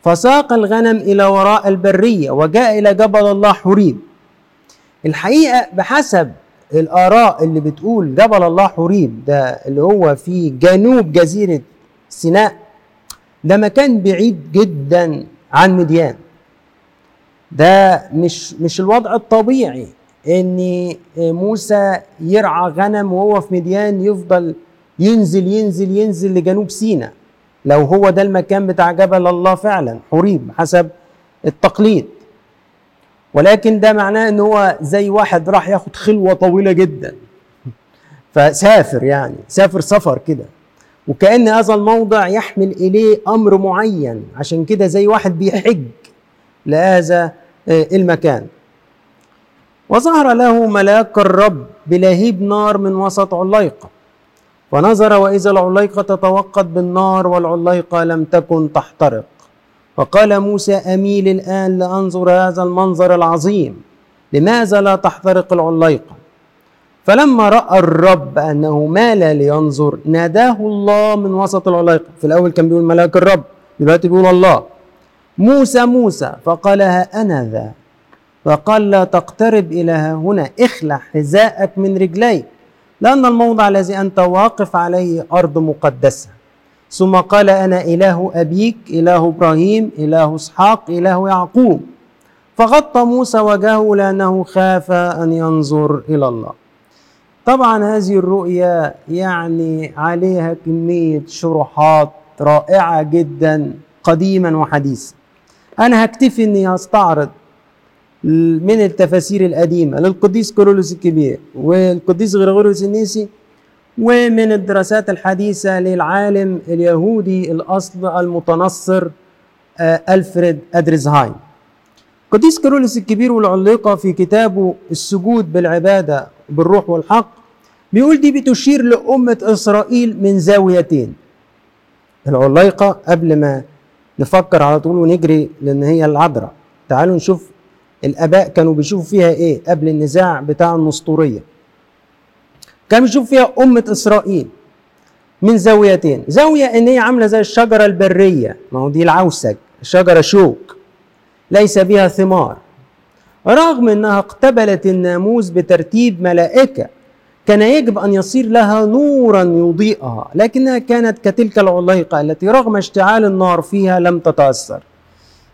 فساق الغنم إلى وراء البرية وجاء إلى جبل الله حريب الحقيقة بحسب الآراء اللي بتقول جبل الله حريب ده اللي هو في جنوب جزيرة سيناء ده مكان بعيد جدا عن مديان. ده مش مش الوضع الطبيعي إن موسى يرعى غنم وهو في مديان يفضل ينزل ينزل ينزل لجنوب سيناء. لو هو ده المكان بتاع جبل الله فعلا حريب حسب التقليد. ولكن ده معناه إن هو زي واحد راح ياخد خلوة طويلة جدا. فسافر يعني سافر سفر كده. وكأن هذا الموضع يحمل إليه أمر معين. عشان كده زي واحد بيحج لهذا المكان. وظهر له ملاك الرب بلهيب نار من وسط عليقة. ونظر وإذا العليقة تتوقد بالنار والعليقة لم تكن تحترق. فقال موسى أميل الآن لأنظر هذا المنظر العظيم. لماذا لا تحترق العليقة؟ فلما رأى الرب أنه مال لينظر ناداه الله من وسط العليقة. في الأول كان بيقول ملاك الرب دلوقتي بيقول الله. موسى موسى فقال ها أنا ذا؟ فقال لا تقترب إلى هنا اخلع حذاءك من رجليك. لأن الموضع الذي أنت واقف عليه أرض مقدسة. ثم قال أنا إله أبيك إله إبراهيم إله إسحاق إله يعقوب. فغطى موسى وجهه لأنه خاف أن ينظر إلى الله. طبعا هذه الرؤيا يعني عليها كمية شروحات رائعة جدا قديما وحديثا. أنا هكتفي أني أستعرض من التفاسير القديمة للقديس كيرلس الكبير والقديس غريغوريوس النيسي ومن الدراسات الحديثة للعالم اليهودي الأصل المتنصر ألفريد إدرزهايم قديس كيرلس الكبير والعليقة في كتابه السجود بالعبادة بالروح والحق بيقول دي بتشير لأمة إسرائيل من زاويتين. العليقة قبل ما نفكر على طول ونجري لأن هي العذراء. تعالوا نشوف الآباء كانوا بيشوفوا فيها إيه؟ قبل النزاع بتاع النسطورية. كانوا بيشوفوا فيها أمة إسرائيل من زاويتين. زاوية إن هي عاملة زي الشجرة البرية. ما هو دي العوسج شجرة شوك ليس بها ثمار. رغم إنها اقتبلت الناموس بترتيب ملائكة كان يجب أن يصير لها نورا يضيئها لكنها كانت كتلك العليقة التي رغم اشتعال النار فيها لم تتأثر.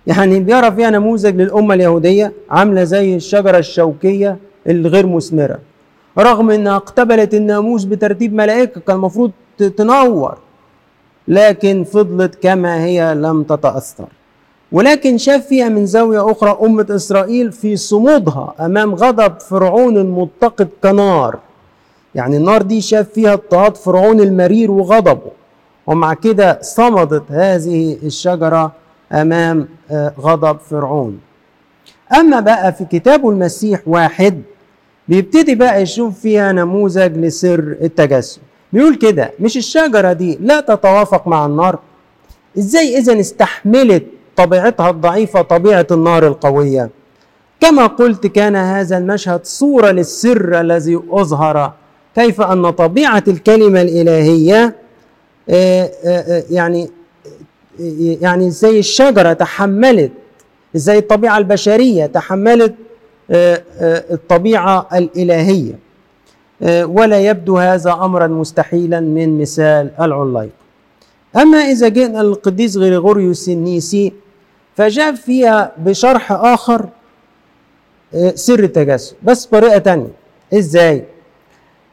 يعني بيرى فيها نموذج للأمة اليهودية عاملة زي الشجرة الشوكية الغير مثمره رغم إنها اقتبلت الناموس بترتيب ملائكة كان المفروض تنور لكن فضلت كما هي لم تتأثر. ولكن شاف فيها من زاوية أخرى أمة إسرائيل في صمودها أمام غضب فرعون المتقد كنار. يعني النار دي شاف فيها اضطهاد فرعون المرير وغضبه ومع كده صمدت هذه الشجرة أمام غضب فرعون. أما بقى في كتابه المسيح واحد بيبتدي بقى يشوف فيها نموذج لسر التجسد. بيقول كده مش الشجرة دي لا تتوافق مع النار؟ إزاي اذا استحملت طبيعتها الضعيفة طبيعة النار القوية؟ كما قلت كان هذا المشهد صورة للسر الذي أظهر كيف أن طبيعة الكلمة الإلهية يعني يعني زي الشجرة تحملت زي الطبيعة البشرية تحملت الطبيعة الإلهية. ولا يبدو هذا أمرا مستحيلا من مثال العليق. أما إذا جئنا للقديس غريغوريوس النيسي فجاب فيها بشرح آخر سر التجسد بس بطريقة تانية. إزاي؟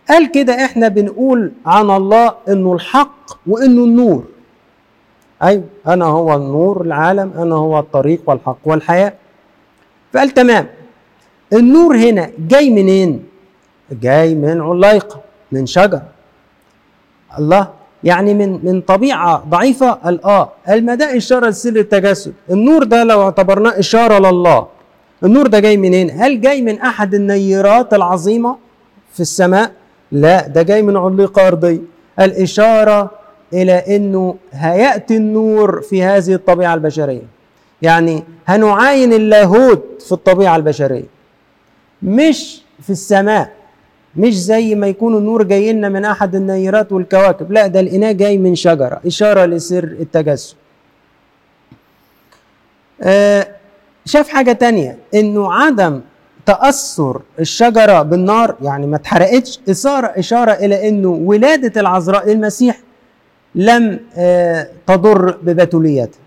قال كده إحنا بنقول عن الله إنه الحق وإنه النور. أيوة أنا هو النور العالم أنا هو الطريق والحق والحياة. فقال تمام. النور هنا جاي منين؟ جاي من عليقة من شجرة الله يعني من من طبيعة ضعيفة قال آه قال ما ده إشارة لسر التجسد. النور ده لو اعتبرناه إشارة لله. النور ده جاي منين؟ هل جاي من أحد النيرات العظيمة في السماء؟ لا ده جاي من عليقه أرضية. الإشارة إلى إنه هيأتي النور في هذه الطبيعة البشرية. يعني هنعاين اللاهوت في الطبيعة البشرية. مش في السماء مش زي ما يكون النور جاي لنا من أحد النيرات والكواكب. لا ده الإناء جاي من شجرة إشارة لسر التجسد آه شاف حاجة تانية إنه عدم تأثر الشجرة بالنار يعني ما اتحرقتش اشاره إشارة إلى إنه ولادة العذراء للمسيح لم آه تضر ببتوليتها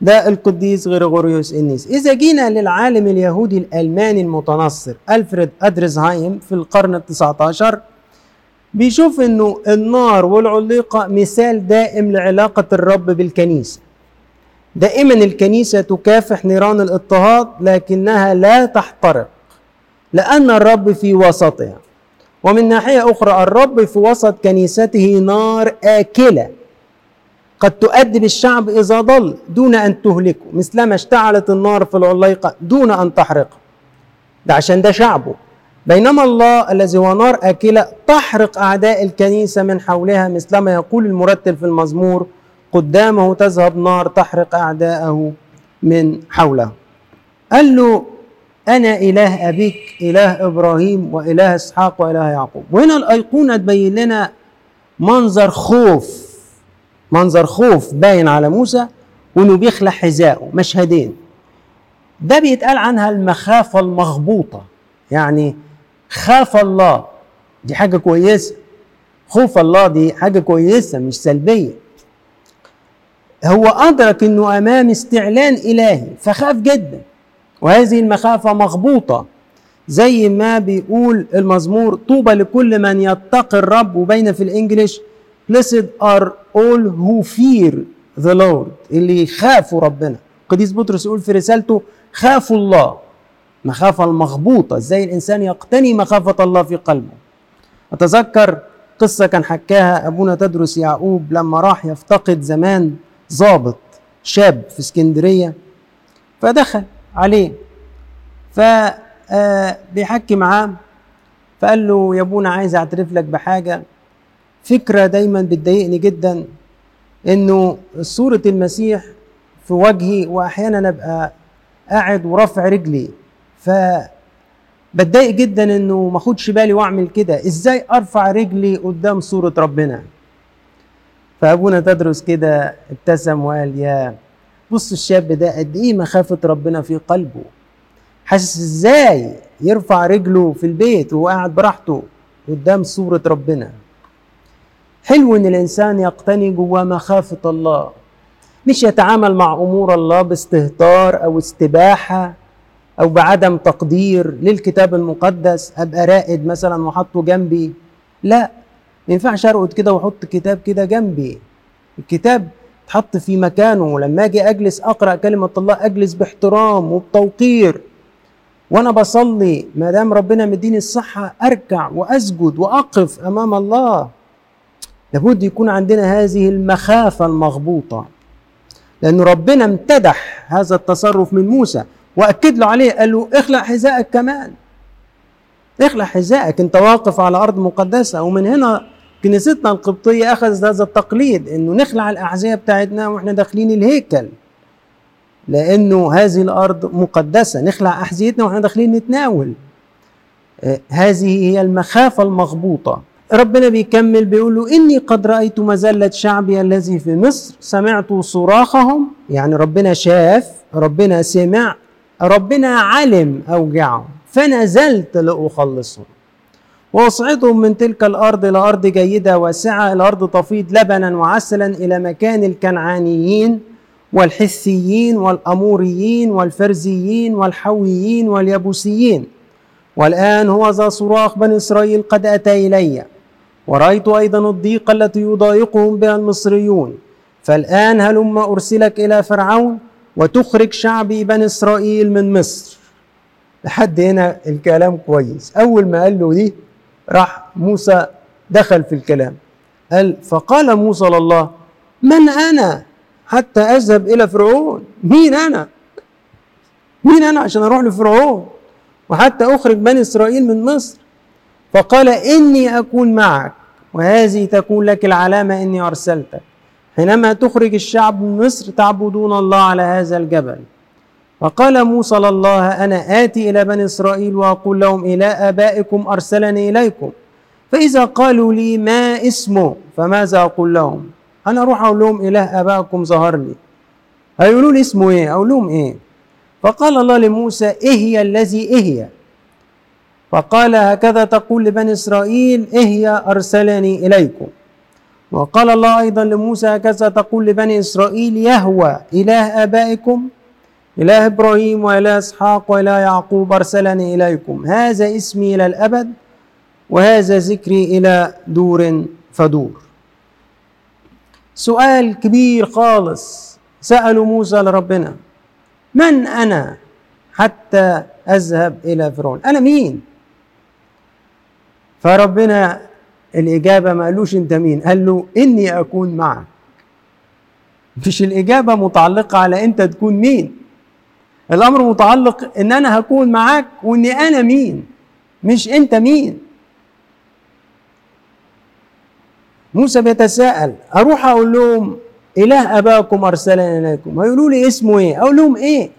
ده القديس غريغوريوس النيس إذا جينا للعالم اليهودي الألماني المتنصر ألفريد أدرزهايم في القرن التسعة عشر بيشوف أنه النار والعليقة مثال دائم لعلاقة الرب بالكنيسة. دائما الكنيسة تكافح نيران الاضطهاد لكنها لا تحترق لأن الرب في وسطها. ومن ناحية أخرى الرب في وسط كنيسته نار آكلة. قد تؤدب الشعب إذا ضل دون أن تهلكه مثلما اشتعلت النار في العليقة دون أن تحرقه. ده عشان ده شعبه. بينما الله الذي هو نار آكلة تحرق أعداء الكنيسة من حولها مثلما يقول المرتل في المزمور قدامه تذهب نار تحرق أعداءه من حوله قال له أنا إله أبيك إله إبراهيم وإله إسحاق وإله يعقوب. وهنا الأيقونة تبين لنا منظر خوف منظر خوف باين على موسى وانه بيخلع حذائه مشهدين. ده بيتقال عنها المخافة المغبوطة يعني خاف الله دي حاجة كويسة. خوف الله دي حاجة كويسة مش سلبية. هو أدرك أنه أمام استعلان إلهي فخاف جدا. وهذه المخافة مغبوطة زي ما بيقول المزمور طوبى لكل من يتقي الرب وبين في الإنجليش blessed are all who fear the Lord اللي يخافوا ربنا. قديس بطرس يقول في رسالته خافوا الله. مخافة المغبوطة إزاي الإنسان يقتني مخافة الله في قلبه. أتذكر قصة كان حكاها أبونا تدرس يعقوب لما راح يفتقد زمان ضابط شاب في اسكندرية فدخل. عليه. فبيحكي معاه فقال له يا أبونا عايز أعترف لك بحاجة. فكرة دايما بتضايقني جدا إنه صوره المسيح في وجهي واحيانا أبقى قاعد ورافع رجلي. ف بتضايق جدا إنه ما أخدش بالي وأعمل كده. إزاي أرفع رجلي قدام صوره ربنا؟ فأبونا تدرس كده ابتسم وقال يا بص الشاب ده قد إيه مخافة ربنا في قلبه. حاسس إزاي يرفع رجله في البيت وهو قاعد براحته قدام صورة ربنا. حلو إن الإنسان يقتني جواه مخافة الله. مش يتعامل مع أمور الله باستهتار أو استباحة أو بعدم تقدير للكتاب المقدس أبقى رائد مثلا وحطه جنبي. لا ما ينفعش أرقد كده وأحط كتاب كده جنبي. الكتاب اتحط في مكانه. ولما أجي أجلس أقرأ كلمة الله أجلس باحترام وبتوقير. وأنا بصلي ما دام ربنا مديني الصحة أركع وأسجد وأقف أمام الله. لابد يكون عندنا هذه المخافة المغبوطة. لأن ربنا امتدح هذا التصرف من موسى. وأكد له عليه قال له اخلع حذائك كمان. اخلع حذائك أنت واقف على أرض مقدسة. ومن هنا كنيستنا القبطية أخذت هذا التقليد إنه نخلع الأحذية بتاعتنا وإحنا داخلين الهيكل. لأنه هذه الأرض مقدسة نخلع أحذيتنا وإحنا داخلين نتناول. آه، هذه هي المخافة المغبوطة. ربنا بيكمل بيقول له إني قد رأيت مذلة شعبي الذي في مصر سمعت صراخهم. يعني ربنا شاف ربنا سمع ربنا علم أوجعهم فنزلت لأخلصهم وأصعدهم من تلك الأرض إلى أرض جيدة واسعة الأرض تفيض لبنا وعسلا إلى مكان الكنعانيين والحثيين والأموريين والفرزيين والحويين واليبوسيين والآن هو ذا صراخ بني إسرائيل قد أتى إليّ. ورأيت أيضا الضيق التي يضايقهم بها المصريون. فالآن هلم أرسلك إلى فرعون وتخرج شعبي بني إسرائيل من مصر. لحد هنا الكلام كويس. أول ما قال له دي راح موسى دخل في الكلام. قال فقال موسى لله من أنا؟ حتى أذهب إلى فرعون. مين أنا؟ مين أنا عشان أروح لفرعون؟ وحتى أخرج بني إسرائيل من مصر. فقال إني أكون معك وهذه تكون لك العلامة إني أرسلتك. حينما تخرج الشعب من مصر تعبدون الله على هذا الجبل. فقال موسى لله أنا آتي إلى بني إسرائيل وأقول لهم إلى آبائكم أرسلني إليكم. فإذا قالوا لي ما اسمه فماذا أقول لهم؟ أنا أروح أقول لهم إله آبائكم ظهر لي هيقولوا لي اسمه إيه؟ أقول لهم إيه؟ فقال الله لموسى إهي الذي إهي فقال هكذا تقول لبني إسرائيل إهي أرسلني إليكم؟ وقال الله أيضا لموسى هكذا تقول لبني إسرائيل يهوى إله آبائكم؟ إله إبراهيم وإله إسحاق وإله يعقوب أرسلني إليكم. هذا اسمي إلى الأبد وهذا ذكري إلى دور فدور. سؤال كبير خالص. سألوا موسى لربنا من أنا حتى أذهب إلى فرعون؟ أنا مين؟ فربنا الإجابة ما قالوش أنت مين قال له إني أكون معك. مش الإجابة متعلقة على أنت تكون مين. الأمر متعلق إن أنا هكون معاك وإني أنا مين مش أنت مين. موسى بيتساءل أروح أقول لهم إله أباكم أرسلني إليكم؟ هيقولوا لي اسمه إيه؟ أقول لهم إيه؟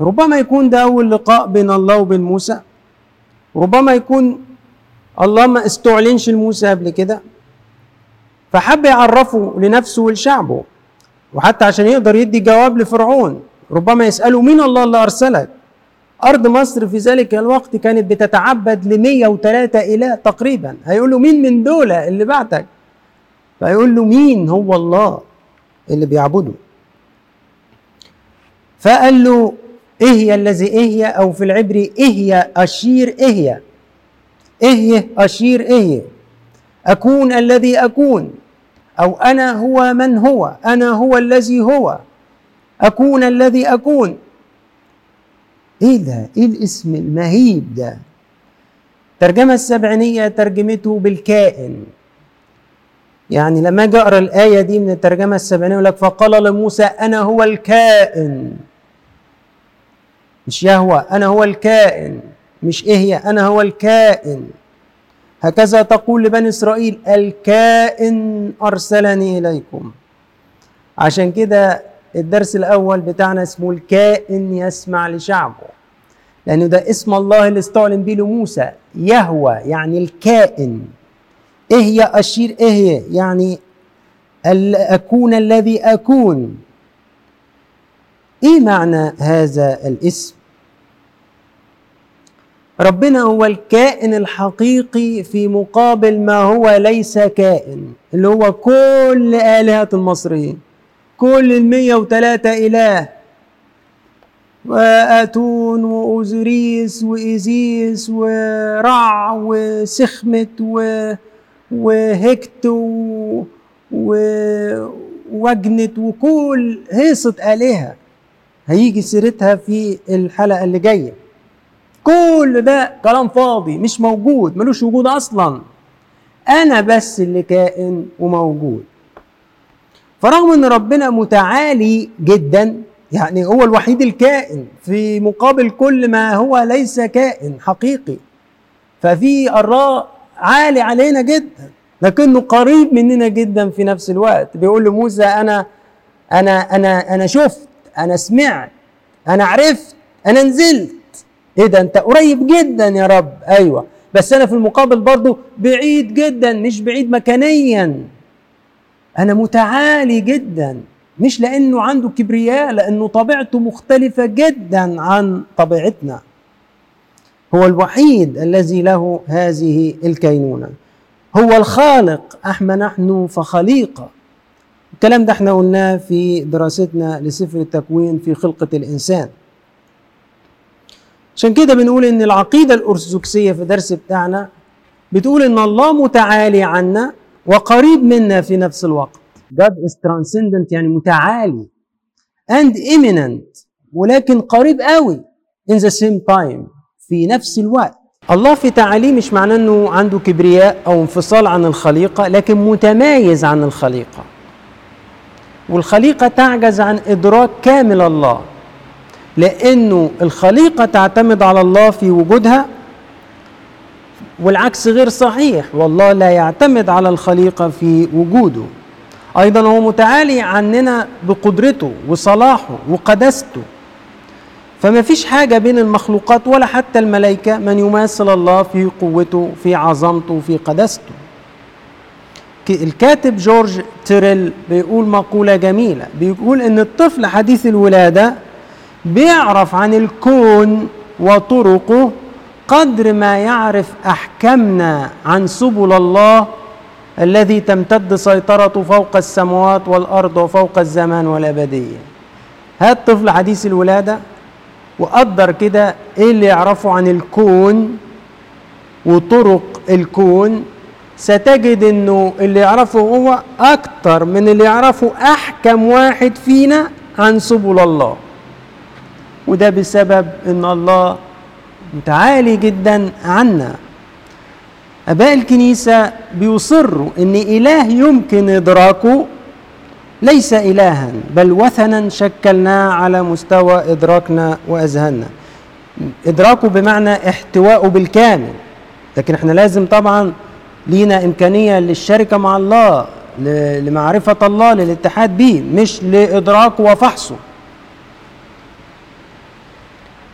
ربما يكون ده أول لقاء بين الله وبين موسى. ربما يكون الله ما استعلنش لموسى قبل كده. فحب يعرفه لنفسه ولشعبه. وحتى عشان يقدر يدي جواب لفرعون. ربما يسأله مين الله اللي أرسلك؟ أرض مصر في ذلك الوقت كانت بتتعبد ل 103 إله تقريبا. هيقول له مين من دول اللي بعتك؟ فيقول له مين هو الله اللي بيعبده؟ فقال له إيه هي الذي إيه هي؟ أو في العبري إيه هي أشير إيه هي؟ إيه أشير إيه أكون الذي أكون. أو أنا هو من هو؟ أنا هو الذي هو؟ أكون الذي أكون. إيه ده؟ إيه الاسم المهيب ده؟ الترجمة السبعينية ترجمته بالكائن. يعني لما أجي أقرأ الآية دي من الترجمة السبعينية يقول لك فقال لموسى أنا هو الكائن. مش يهوى أنا هو الكائن. مش إيه هي أنا هو الكائن. هكذا تقول لبني إسرائيل الكائن أرسلني إليكم. عشان كده الدرس الأول بتاعنا اسمه الكائن يسمع لشعبه. لأنه ده اسم الله اللي استعلن به لموسى يهوى يعني الكائن. إيه هي أشير إيه هي؟ يعني أكون الذي أكون. إيه معنى هذا الاسم؟ ربنا هو الكائن الحقيقي في مقابل ما هو ليس كائن اللي هو كل آلهة المصريين. كل المية وثلاثة إله. وآتون وأوزريس وإيزيس ورع وسخمت و... وهكت. ووجنت وكل هيصة آلهة هيجي سيرتها في الحلقة اللي جاية. كل ده كلام فاضي مش موجود ملوش وجود أصلا. أنا بس اللي كائن وموجود. فرغم إن ربنا متعالي جدا يعني هو الوحيد الكائن في مقابل كل ما هو ليس كائن حقيقي. ففي الراء عالي علينا جدا لكنه قريب مننا جدا في نفس الوقت. بيقول لموسى أنا أنا أنا أنا شفت أنا سمعت أنا عرفت أنا نزلت. إيه ده أنت قريب جدا يا رب. أيوه. بس أنا في المقابل برضه بعيد جدا مش بعيد مكانيا. أنا متعالي جدا مش لأنه عنده كبرياء لأنه طبيعته مختلفة جدا عن طبيعتنا. هو الوحيد الذي له هذه الكينونة. هو الخالق احما نحن فخليقة. الكلام ده إحنا قلناه في دراستنا لسفر التكوين في خلقة الإنسان. عشان كده بنقول إن العقيدة الأرثوذكسية في الدرس بتاعنا بتقول إن الله متعالي عنا وقريب منا في نفس الوقت. God is transcendent يعني متعالي. And imminent ولكن قريب قوي. In the same time في نفس الوقت. الله في تعاليه مش معناه إنه عنده كبرياء أو انفصال عن الخليقة لكن متميز عن الخليقة. والخليقة تعجز عن إدراك كامل الله. لأنه الخليقة تعتمد على الله في وجودها والعكس غير صحيح. والله لا يعتمد على الخليقة في وجوده. أيضا هو متعالي عننا بقدرته وصلاحه وقدسته. فما فيش حاجة بين المخلوقات ولا حتى الملائكة من يماثل الله في قوته في عظمته في قدسته. الكاتب جورج تيريل بيقول مقولة جميلة. بيقول إن الطفل حديث الولادة بيعرف عن الكون وطرقه قدر ما يعرف أحكامنا عن سبل الله الذي تمتد سيطرته فوق السماوات والأرض وفوق الزمان والأبدية. هات طفل حديث الولادة؟ وقدر كده إيه اللي يعرفه عن الكون وطرق الكون؟ ستجد إنه اللي يعرفه هو أكتر من اللي يعرفه أحكم واحد فينا عن سبل الله. وده بسبب إن الله متعالي جدا عنا. أباء الكنيسة بيصروا إن إله يمكن إدراكه ليس الها بل وثنا شكلناه على مستوى إدراكنا واذهاننا إدراكه بمعنى احتوائه بالكامل. لكن إحنا لازم طبعا لينا إمكانية للشركة مع الله لمعرفة الله للاتحاد به مش لإدراكه وفحصه.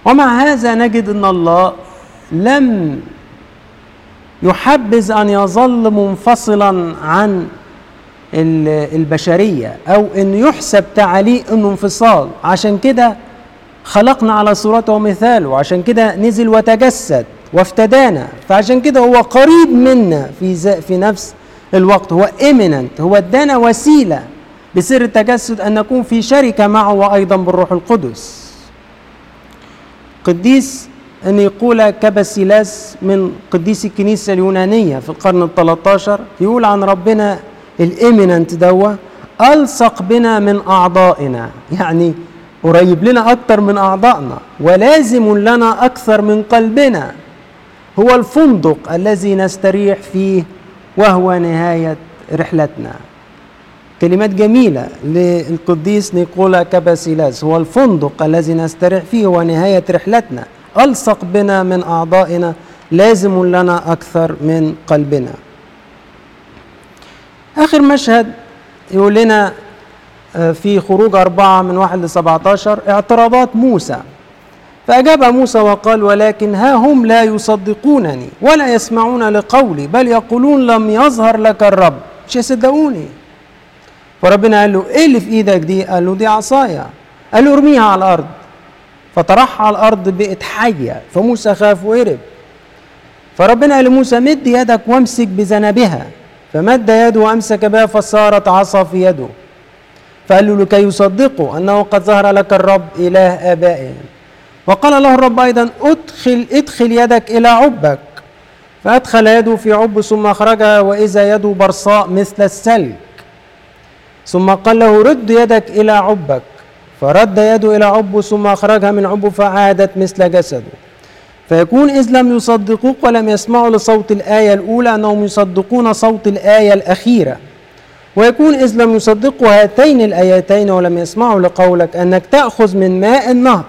ومع هذا نجد إن الله لم يحبذ أن يظل منفصلا عن البشرية أو إن يحسب تعاليه انه انفصال عشان كده خلقنا على صورته ومثاله عشان كده نزل وتجسد وافتدانا. فعشان كده هو قريب منا في في نفس الوقت. هو ايمننت هو ادانا وسيلة بسر التجسد أن نكون في شركة معه وأيضا بالروح القدس. قديس نيقولا كباسيلاس من قديس الكنيسة اليونانية في القرن ال 13 يقول عن ربنا الإيميننت دوا ألصق بنا من أعضائنا. يعني قريب لنا أكثر من أعضائنا ولازم لنا أكثر من قلبنا. هو الفندق الذي نستريح فيه وهو نهاية رحلتنا. كلمات جميلة للقديس نيكولا كاباسيلاس. هو الفندق الذي نستريح فيه هو نهاية رحلتنا. ألصق بنا من أعضائنا. لازم لنا أكثر من قلبنا. آخر مشهد يقول لنا في خروج أربعة من واحد لسبعة عشر اعتراضات موسى. فأجاب موسى وقال ولكن ها هم لا يصدقونني ولا يسمعون لقولي بل يقولون لم يظهر لك الرب. مش يصدقوني؟ فربنا قال له إيه اللي في إيدك دي؟ قال له دي عصايا قال له ارميها على الأرض. فطرحها على الأرض بقت حية فموسى خاف وهرب فربنا قال لموسى مد يدك وامسك بذنبها. فمد يده وامسك بها فصارت عصا في يده. فقال له لكي يصدقوا أنه قد ظهر لك الرب إله آبائهم. وقال له الرب أيضا ادخل ادخل يدك إلى عبك. فأدخل يده في عب ثم أخرجها وإذا يده برصاء مثل السلك ثم قال له رد يدك إلى عبك. فرد يده إلى عبه ثم أخرجها من عبه فعادت مثل جسده. فيكون إذ لم يصدقوك ولم يسمعوا لصوت الآية الأولى أنهم يصدقون صوت الآية الأخيرة. ويكون إذ لم يصدقوا هاتين الآيتين ولم يسمعوا لقولك أنك تأخذ من ماء النهر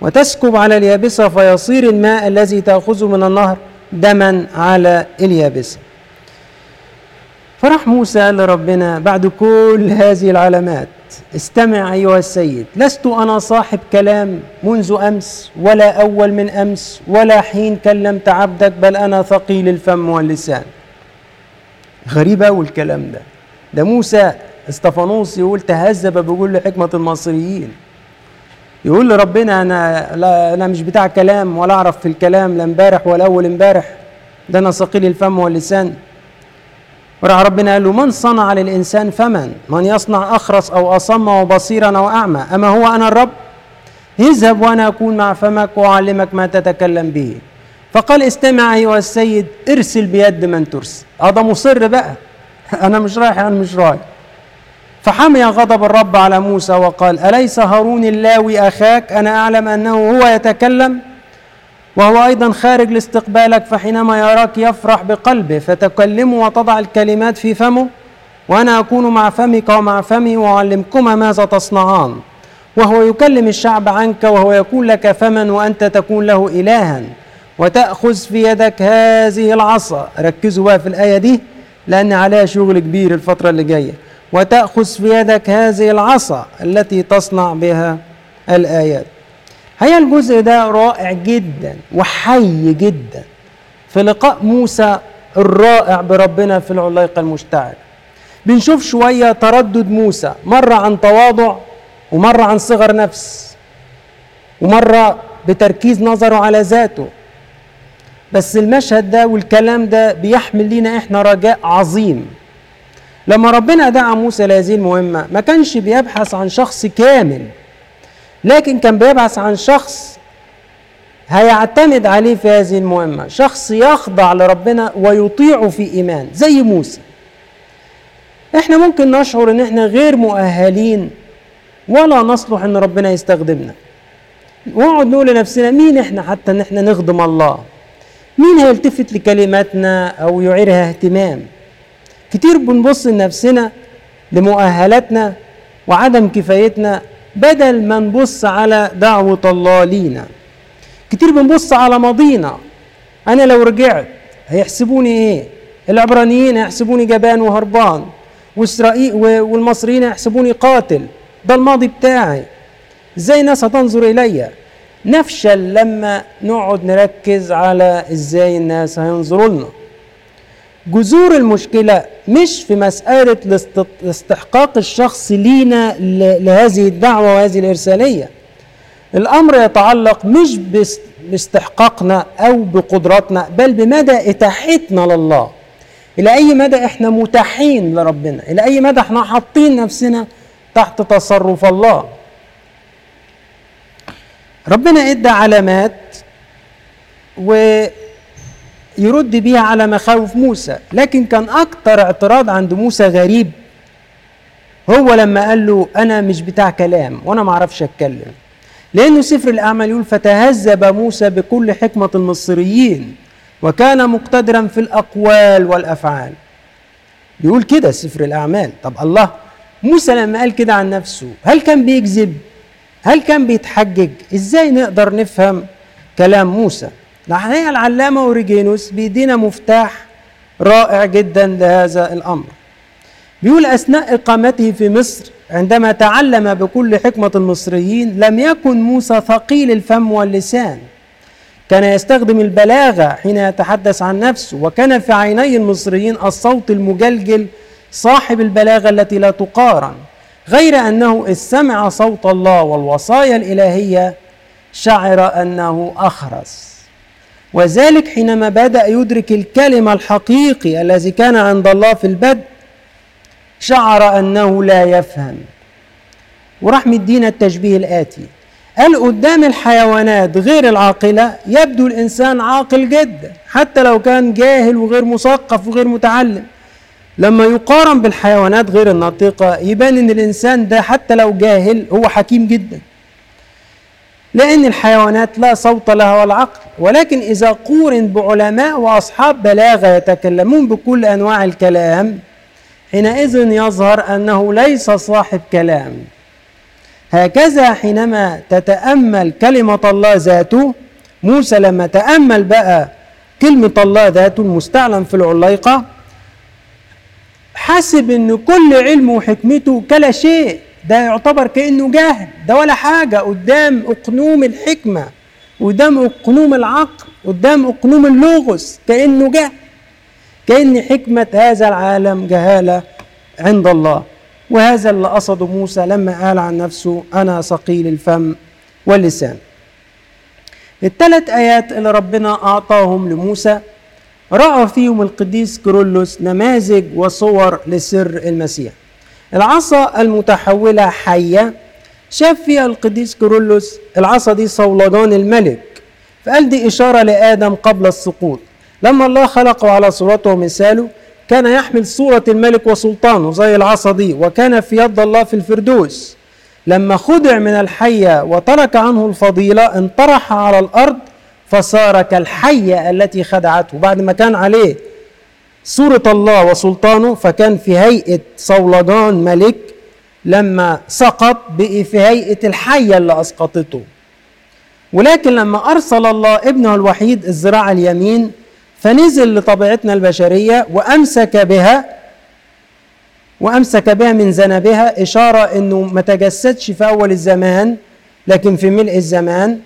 وتسكب على اليابسة فيصير الماء الذي تأخذه من النهر دما على اليابسة. فراح موسى قال لربنا بعد كل هذه العلامات. استمع أيها السيد لست أنا صاحب كلام منذ أمس ولا أول من أمس ولا حين كلمت عبدك بل أنا ثقيل الفم واللسان. غريب أوي الكلام ده. ده موسى إستفانوس يقول تهذب بكل حكمة المصريين يقول لربنا أنا لا أنا مش بتاع كلام ولا أعرف في الكلام لا امبارح ولا أول امبارح. ده أنا ثقيل الفم واللسان. وراح ربنا قال له من صنع للإنسان فمن؟ من يصنع أخرس أو أصم وبصيرا أو أعمى؟ أما هو أنا الرب؟ اذهب وأنا أكون مع فمك وأعلمك ما تتكلم به. فقال استمع أيها السيد ارسل بيد من ترسل. هذا مصر بقى. أنا مش رايح أنا مش رايح. فحمي غضب الرب على موسى وقال أليس هارون اللاوي أخاك؟ أنا أعلم أنه هو يتكلم. وهو أيضا خارج لاستقبالك فحينما يراك يفرح بقلبه فتكلمه وتضع الكلمات في فمه وأنا أكون مع فمك ومع فمي وأعلمكما ماذا تصنعان. وهو يكلم الشعب عنك وهو يكون لك فما وأنت تكون له إلها. وتأخذ في يدك هذه العصا. ركزوا بقى في الآية دي لأن عليها شغل كبير الفترة اللي جاية. وتأخذ في يدك هذه العصا التي تصنع بها الآيات. هي الجزء ده رائع جدا وحي جدا. في لقاء موسى الرائع بربنا في العلايقة المشتعلة بنشوف شوية تردد موسى مرة عن تواضع ومرة عن صغر نفس ومرة بتركيز نظره على ذاته. بس المشهد ده والكلام ده بيحمل لينا إحنا رجاء عظيم. لما ربنا دعا موسى لهذه المهمة ما كانش بيبحث عن شخص كامل. لكن كان بيبحث عن شخص هيعتمد عليه في هذه المهمة شخص يخضع لربنا ويطيعه في إيمان زي موسى. إحنا ممكن نشعر إن إحنا غير مؤهلين ولا نصلح إن ربنا يستخدمنا. ونقعد نقول لنفسنا مين إحنا حتى إن إحنا نخدم الله؟ مين هيلتفت لكلماتنا أو يعيرها اهتمام؟ كتير بنبص لنفسنا لمؤهلاتنا وعدم كفايتنا بدل ما نبص على دعوة الله لينا. كتير بنبص على ماضينا. أنا لو رجعت هيحسبوني إيه؟ العبرانيين هيحسبوني جبان وهربان. وإسرائيل والمصريين هيحسبوني قاتل. ده الماضي بتاعي. إزاي الناس هتنظر إليّ نفشل لما نقعد نركز على إزاي الناس هينظروا لنا. جذور المشكلة مش في مسألة استحقاق الشخص لينا لهذه الدعوة وهذه الإرسالية. الأمر يتعلق مش باستحقاقنا أو بقدراتنا بل بمدى إتاحتنا لله. إلى أي مدى إحنا متاحين لربنا؟ إلى أي مدى إحنا حاطين نفسنا تحت تصرف الله؟ ربنا إدى علامات ويرد بيها على مخاوف موسى لكن كان أكتر اعتراض عند موسى غريب. هو لما قال له أنا مش بتاع كلام وأنا ما أعرفش أتكلم. لأنه سفر الأعمال يقول فتهذب موسى بكل حكمة المصريين وكان مقتدرا في الأقوال والأفعال. بيقول كده سفر الأعمال. طب الله موسى لما قال كده عن نفسه هل كان بيكذب؟ هل كان بيتحجج؟ إزاي نقدر نفهم كلام موسى؟ الحقيقة العلامة أوريجينوس بيدينا مفتاح رائع جدا لهذا الأمر. بيقول أثناء إقامته في مصر عندما تعلم بكل حكمة المصريين لم يكن موسى ثقيل الفم واللسان. كان يستخدم البلاغة حين يتحدث عن نفسه وكان في عيني المصريين الصوت المجلجل صاحب البلاغة التي لا تقارن غير أنه إذ سمع صوت الله والوصايا الإلهية شعر أنه أخرس. وذلك حينما بدأ يدرك الكلمة الحقيقي الذي كان عند الله في البدء شعر أنه لا يفهم. وراح مدينا التشبيه الآتي قال قدام الحيوانات غير العاقلة؟ يبدو الإنسان عاقل جدا حتى لو كان جاهل وغير مثقف وغير متعلم. لما يقارن بالحيوانات غير الناطقة يبان إن الإنسان ده حتى لو جاهل هو حكيم جدا. لأن الحيوانات لا صوت لها ولا عقل ولكن إذا قورن بعلماء وأصحاب بلاغة يتكلمون بكل أنواع الكلام حينئذ يظهر أنه ليس صاحب كلام. هكذا حينما تتأمل كلمة الله ذاته موسى لما تأمل بقى كلمة الله ذاته المستعلن في العليقة حسب إن كل علمه وحكمته كلا شيء. ده يعتبر كأنه جاهل. ده ولا حاجة. قدام أقنوم الحكمة قدام أقنوم العقل قدام أقنوم اللغز. كأنه جاهل. كأن حكمة هذا العالم جهالة عند الله. وهذا اللي قصده موسى لما قال عن نفسه أنا ثقيل الفم واللسان. الثلاث آيات اللي ربنا أعطاهم لموسى راى فيهم القديس كيرلس نماذج وصور لسر المسيح. العصا المتحولة حية. شاف فيها القديس كيرلس العصا دي صولجان الملك فقال دي إشارة لآدم قبل السقوط. لما الله خلقه على صورته ومثاله كان يحمل صورة الملك وسلطانه زي العصا دي وكان في يد الله في الفردوس. لما خدع من الحية وترك عنه الفضيلة انطرح على الأرض فصار كالحية التي خدعته بعد ما كان عليه. صورة الله وسلطانه فكان في هيئة صولجان ملك لما سقط بقي في هيئة الحية اللي أسقطته. ولكن لما أرسل الله ابنه الوحيد الذراع اليمين فنزل لطبيعتنا البشرية وأمسك بها وأمسك بها من ذنبها إشارة أنه ما تجسدش في أول الزمان لكن في ملء الزمان.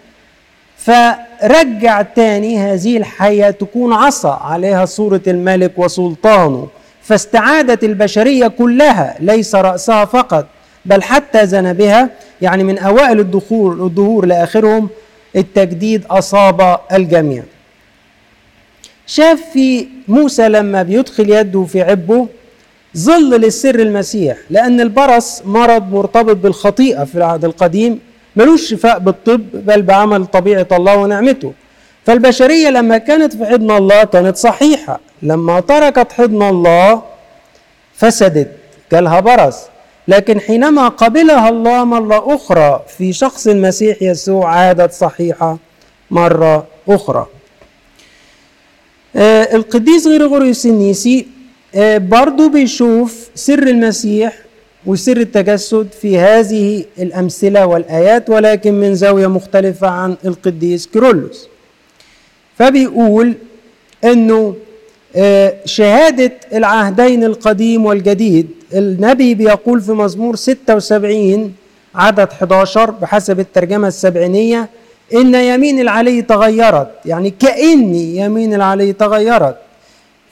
فرجع تاني هذه الحية تكون عصا عليها صورة الملك وسلطانه. فاستعادت البشرية كلها ليس رأسها فقط بل حتى ذنبها يعني من أوائل الدخول الظهور لآخرهم التجديد أصاب الجميع. شاف في موسى لما بيدخل يده في عبه ظل للسر المسيح لأن البرص مرض مرتبط بالخطيئة في العهد القديم. ملوش شفاء بالطب بل بعمل طبيعة الله ونعمته. فالبشرية لما كانت في حضن الله كانت صحيحة. لما تركت حضن الله فسدت جالها برص. لكن حينما قبلها الله مرة أخرى في شخص المسيح يسوع عادت صحيحة مرة أخرى. آه القديس غريغوريوس النيسي آه برضو بيشوف سر المسيح وسر التجسد في هذه الأمثلة والآيات ولكن من زاوية مختلفة عن القديس كيرلس فبيقول أنه شهادة العهدين القديم والجديد النبي بيقول في مزمور 76 عدد 11 بحسب الترجمة السبعينية إن يمين العلي تغيرت يعني كأن يمين العلي تغيرت.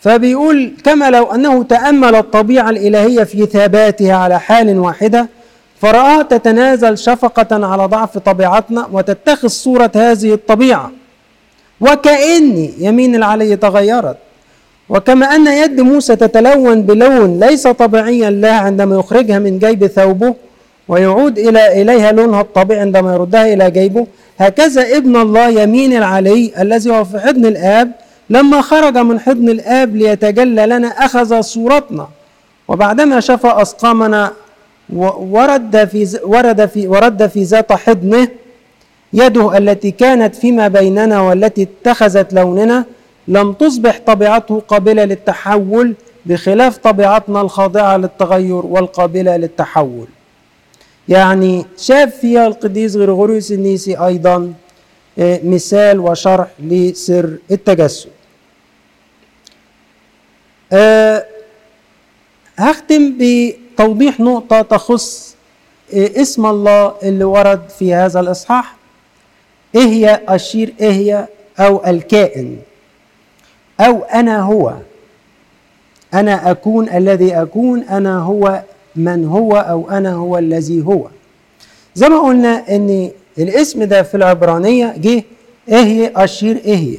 فبيقول كما لو أنه تأمل الطبيعة الإلهية في ثباتها على حال واحدة فرآها تتنازل شفقة على ضعف طبيعتنا وتتخذ صورة هذه الطبيعة. وكأن يمين العلي تغيرت. وكما أن يد موسى تتلون بلون ليس طبيعيا لها عندما يخرجها من جيب ثوبه ويعود إلى إليها لونها الطبيعي عندما يردها إلى جيبه. هكذا ابن الله يمين العلي الذي هو في حضن الآب لما خرج من حضن الآب ليتجلى لنا أخذ صورتنا. وبعدما شفى أسقامنا ورد في ورد في ورد في ذات حضنه يده التي كانت فيما بيننا والتي اتخذت لوننا لم تصبح طبيعته قابلة للتحول بخلاف طبيعتنا الخاضعة للتغير والقابلة للتحول. يعني شاف فيها القديس غريغوريوس النيسي أيضا مثال وشرح لسر التجسد. أه هختم بتوضيح نقطة تخص اسم الله اللي ورد في هذا الإصحاح. إيه هي أشير إيه هي؟ أو الكائن. أو أنا هو. أنا أكون الذي أكون أنا هو من هو أو أنا هو الذي هو. زي ما قلنا إن الاسم ده في العبرانية جه إيه هي؟ أشير إيه هي؟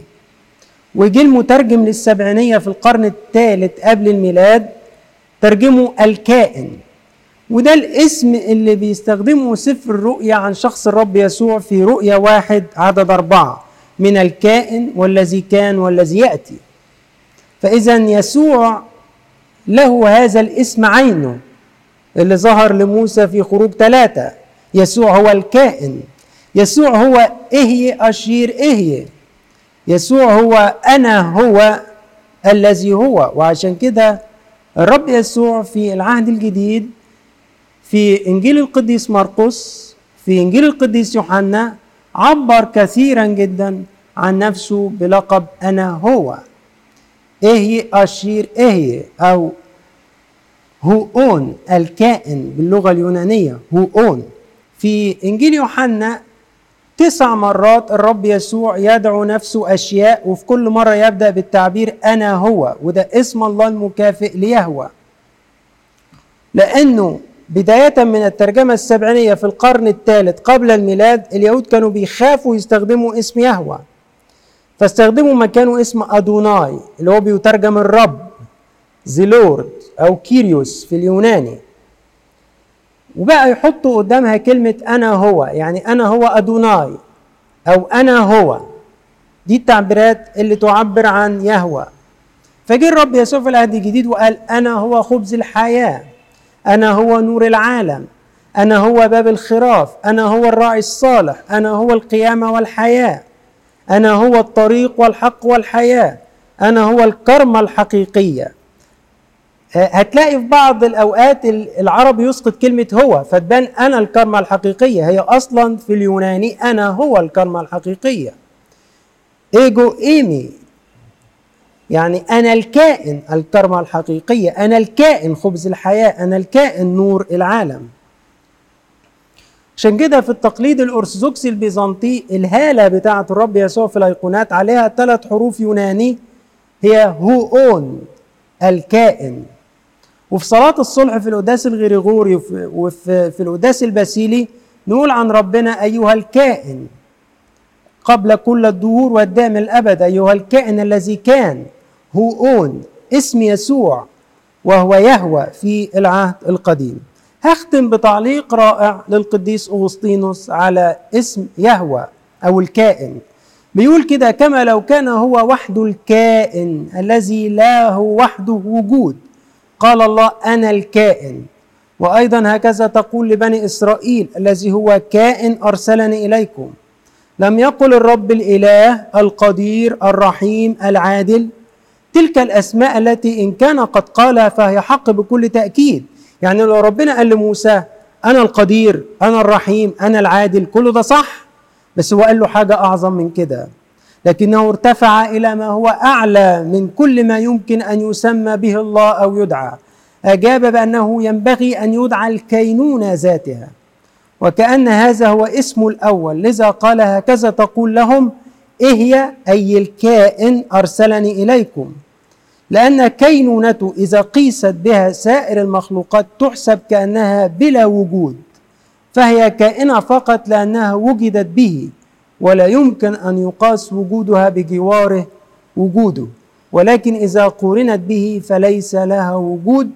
وجه المترجم للسبعينية في القرن الثالث قبل الميلاد ترجمه الكائن. وده الاسم اللي بيستخدمه سفر الرؤيا عن شخص الرب يسوع في رؤيا واحد عدد أربعة من الكائن والذي كان والذي يأتي. فإذا يسوع له هذا الاسم عينه اللي ظهر لموسى في خروج ثلاثة. يسوع هو الكائن. يسوع هو إهي أشير إهي. يسوع هو أنا هو الذي هو. وعشان كده الرب يسوع في العهد الجديد في إنجيل القديس مرقس في إنجيل القديس يوحنا عبر كثيرا جدا عن نفسه بلقب أنا هو. إيه أشير إيه أو هو أون الكائن باللغة اليونانية هو أون. في إنجيل يوحنا تسع مرات الرب يسوع يدعو نفسه أشياء وفي كل مرة يبدأ بالتعبير أنا هو وده اسم الله المكافئ ليهوى. لأنه بداية من الترجمة السبعينية في القرن الثالث قبل الميلاد اليهود كانوا بيخافوا يستخدموا اسم يهوى. فاستخدموا مكانه اسم أدوناي اللي هو بيترجم الرب The Lord أو Κύριος في اليوناني. وبقى يحطوا قدامها كلمة أنا هو يعني أنا هو أدوناي أو أنا هو. دي التعبيرات اللي تعبر عن يهوى. فجه الرب يسوع في العهد الجديد وقال أنا هو خبز الحياة أنا هو نور العالم أنا هو باب الخراف أنا هو الراعي الصالح أنا هو القيامة والحياة أنا هو الطريق والحق والحياة أنا هو الكرمة الحقيقية. هتلاقي في بعض الأوقات العرب يسقط كلمة هو فتبان أنا الكرمة الحقيقية. هي أصلا في اليوناني أنا هو الكرمة الحقيقية. إيجو إيمي يعني أنا الكائن الكرمة الحقيقية أنا الكائن خبز الحياة أنا الكائن نور العالم. عشان كده في التقليد الأرثوذكسي البيزنطي الهالة بتاعة الرب يسوع في الأيقونات عليها ثلاث حروف يوناني هي هو أون الكائن. وفي صلاة الصلح في القداس الغريغوري وفي في القداس الباسيلي نقول عن ربنا أيها الكائن قبل كل الدهور والدائم الأبد أيها الكائن الذي كان هو أون اسم يسوع وهو يهوى في العهد القديم. هختم بتعليق رائع للقديس أغسطينوس على اسم يهوى أو الكائن. بيقول كده كما لو كان هو وحده الكائن الذي له وحده وجود قال الله أنا الكائن. وأيضا هكذا تقول لبني إسرائيل الذي هو كائن أرسلني إليكم. لم يقل الرب الإله القدير الرحيم العادل. تلك الأسماء التي إن كان قد قالها فهي حق بكل تأكيد. يعني لو ربنا قال لموسى أنا القدير أنا الرحيم أنا العادل كله ده صح؟ بس هو قال له حاجة أعظم من كده. لكنه ارتفع إلى ما هو أعلى من كل ما يمكن أن يسمى به الله أو يدعى. أجاب بأنه ينبغي أن يدعى الكينونة ذاتها. وكأن هذا هو اسمه الأول لذا قال هكذا تقول لهم إيه هي أي الكائن أرسلني إليكم؟ لأن كينونته إذا قيست بها سائر المخلوقات تحسب كأنها بلا وجود فهي كائنة فقط لأنها وجدت به. ولا يمكن أن يقاس وجودها بجواره وجوده. ولكن إذا قورنت به فليس لها وجود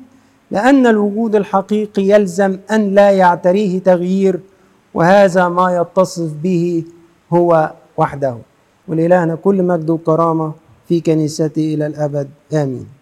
لأن الوجود الحقيقي يلزم أن لا يعتريه تغيير وهذا ما يتصف به هو وحده. ولإلهنا كل مجد وكرامة في كنيسته إلى الأبد. آمين.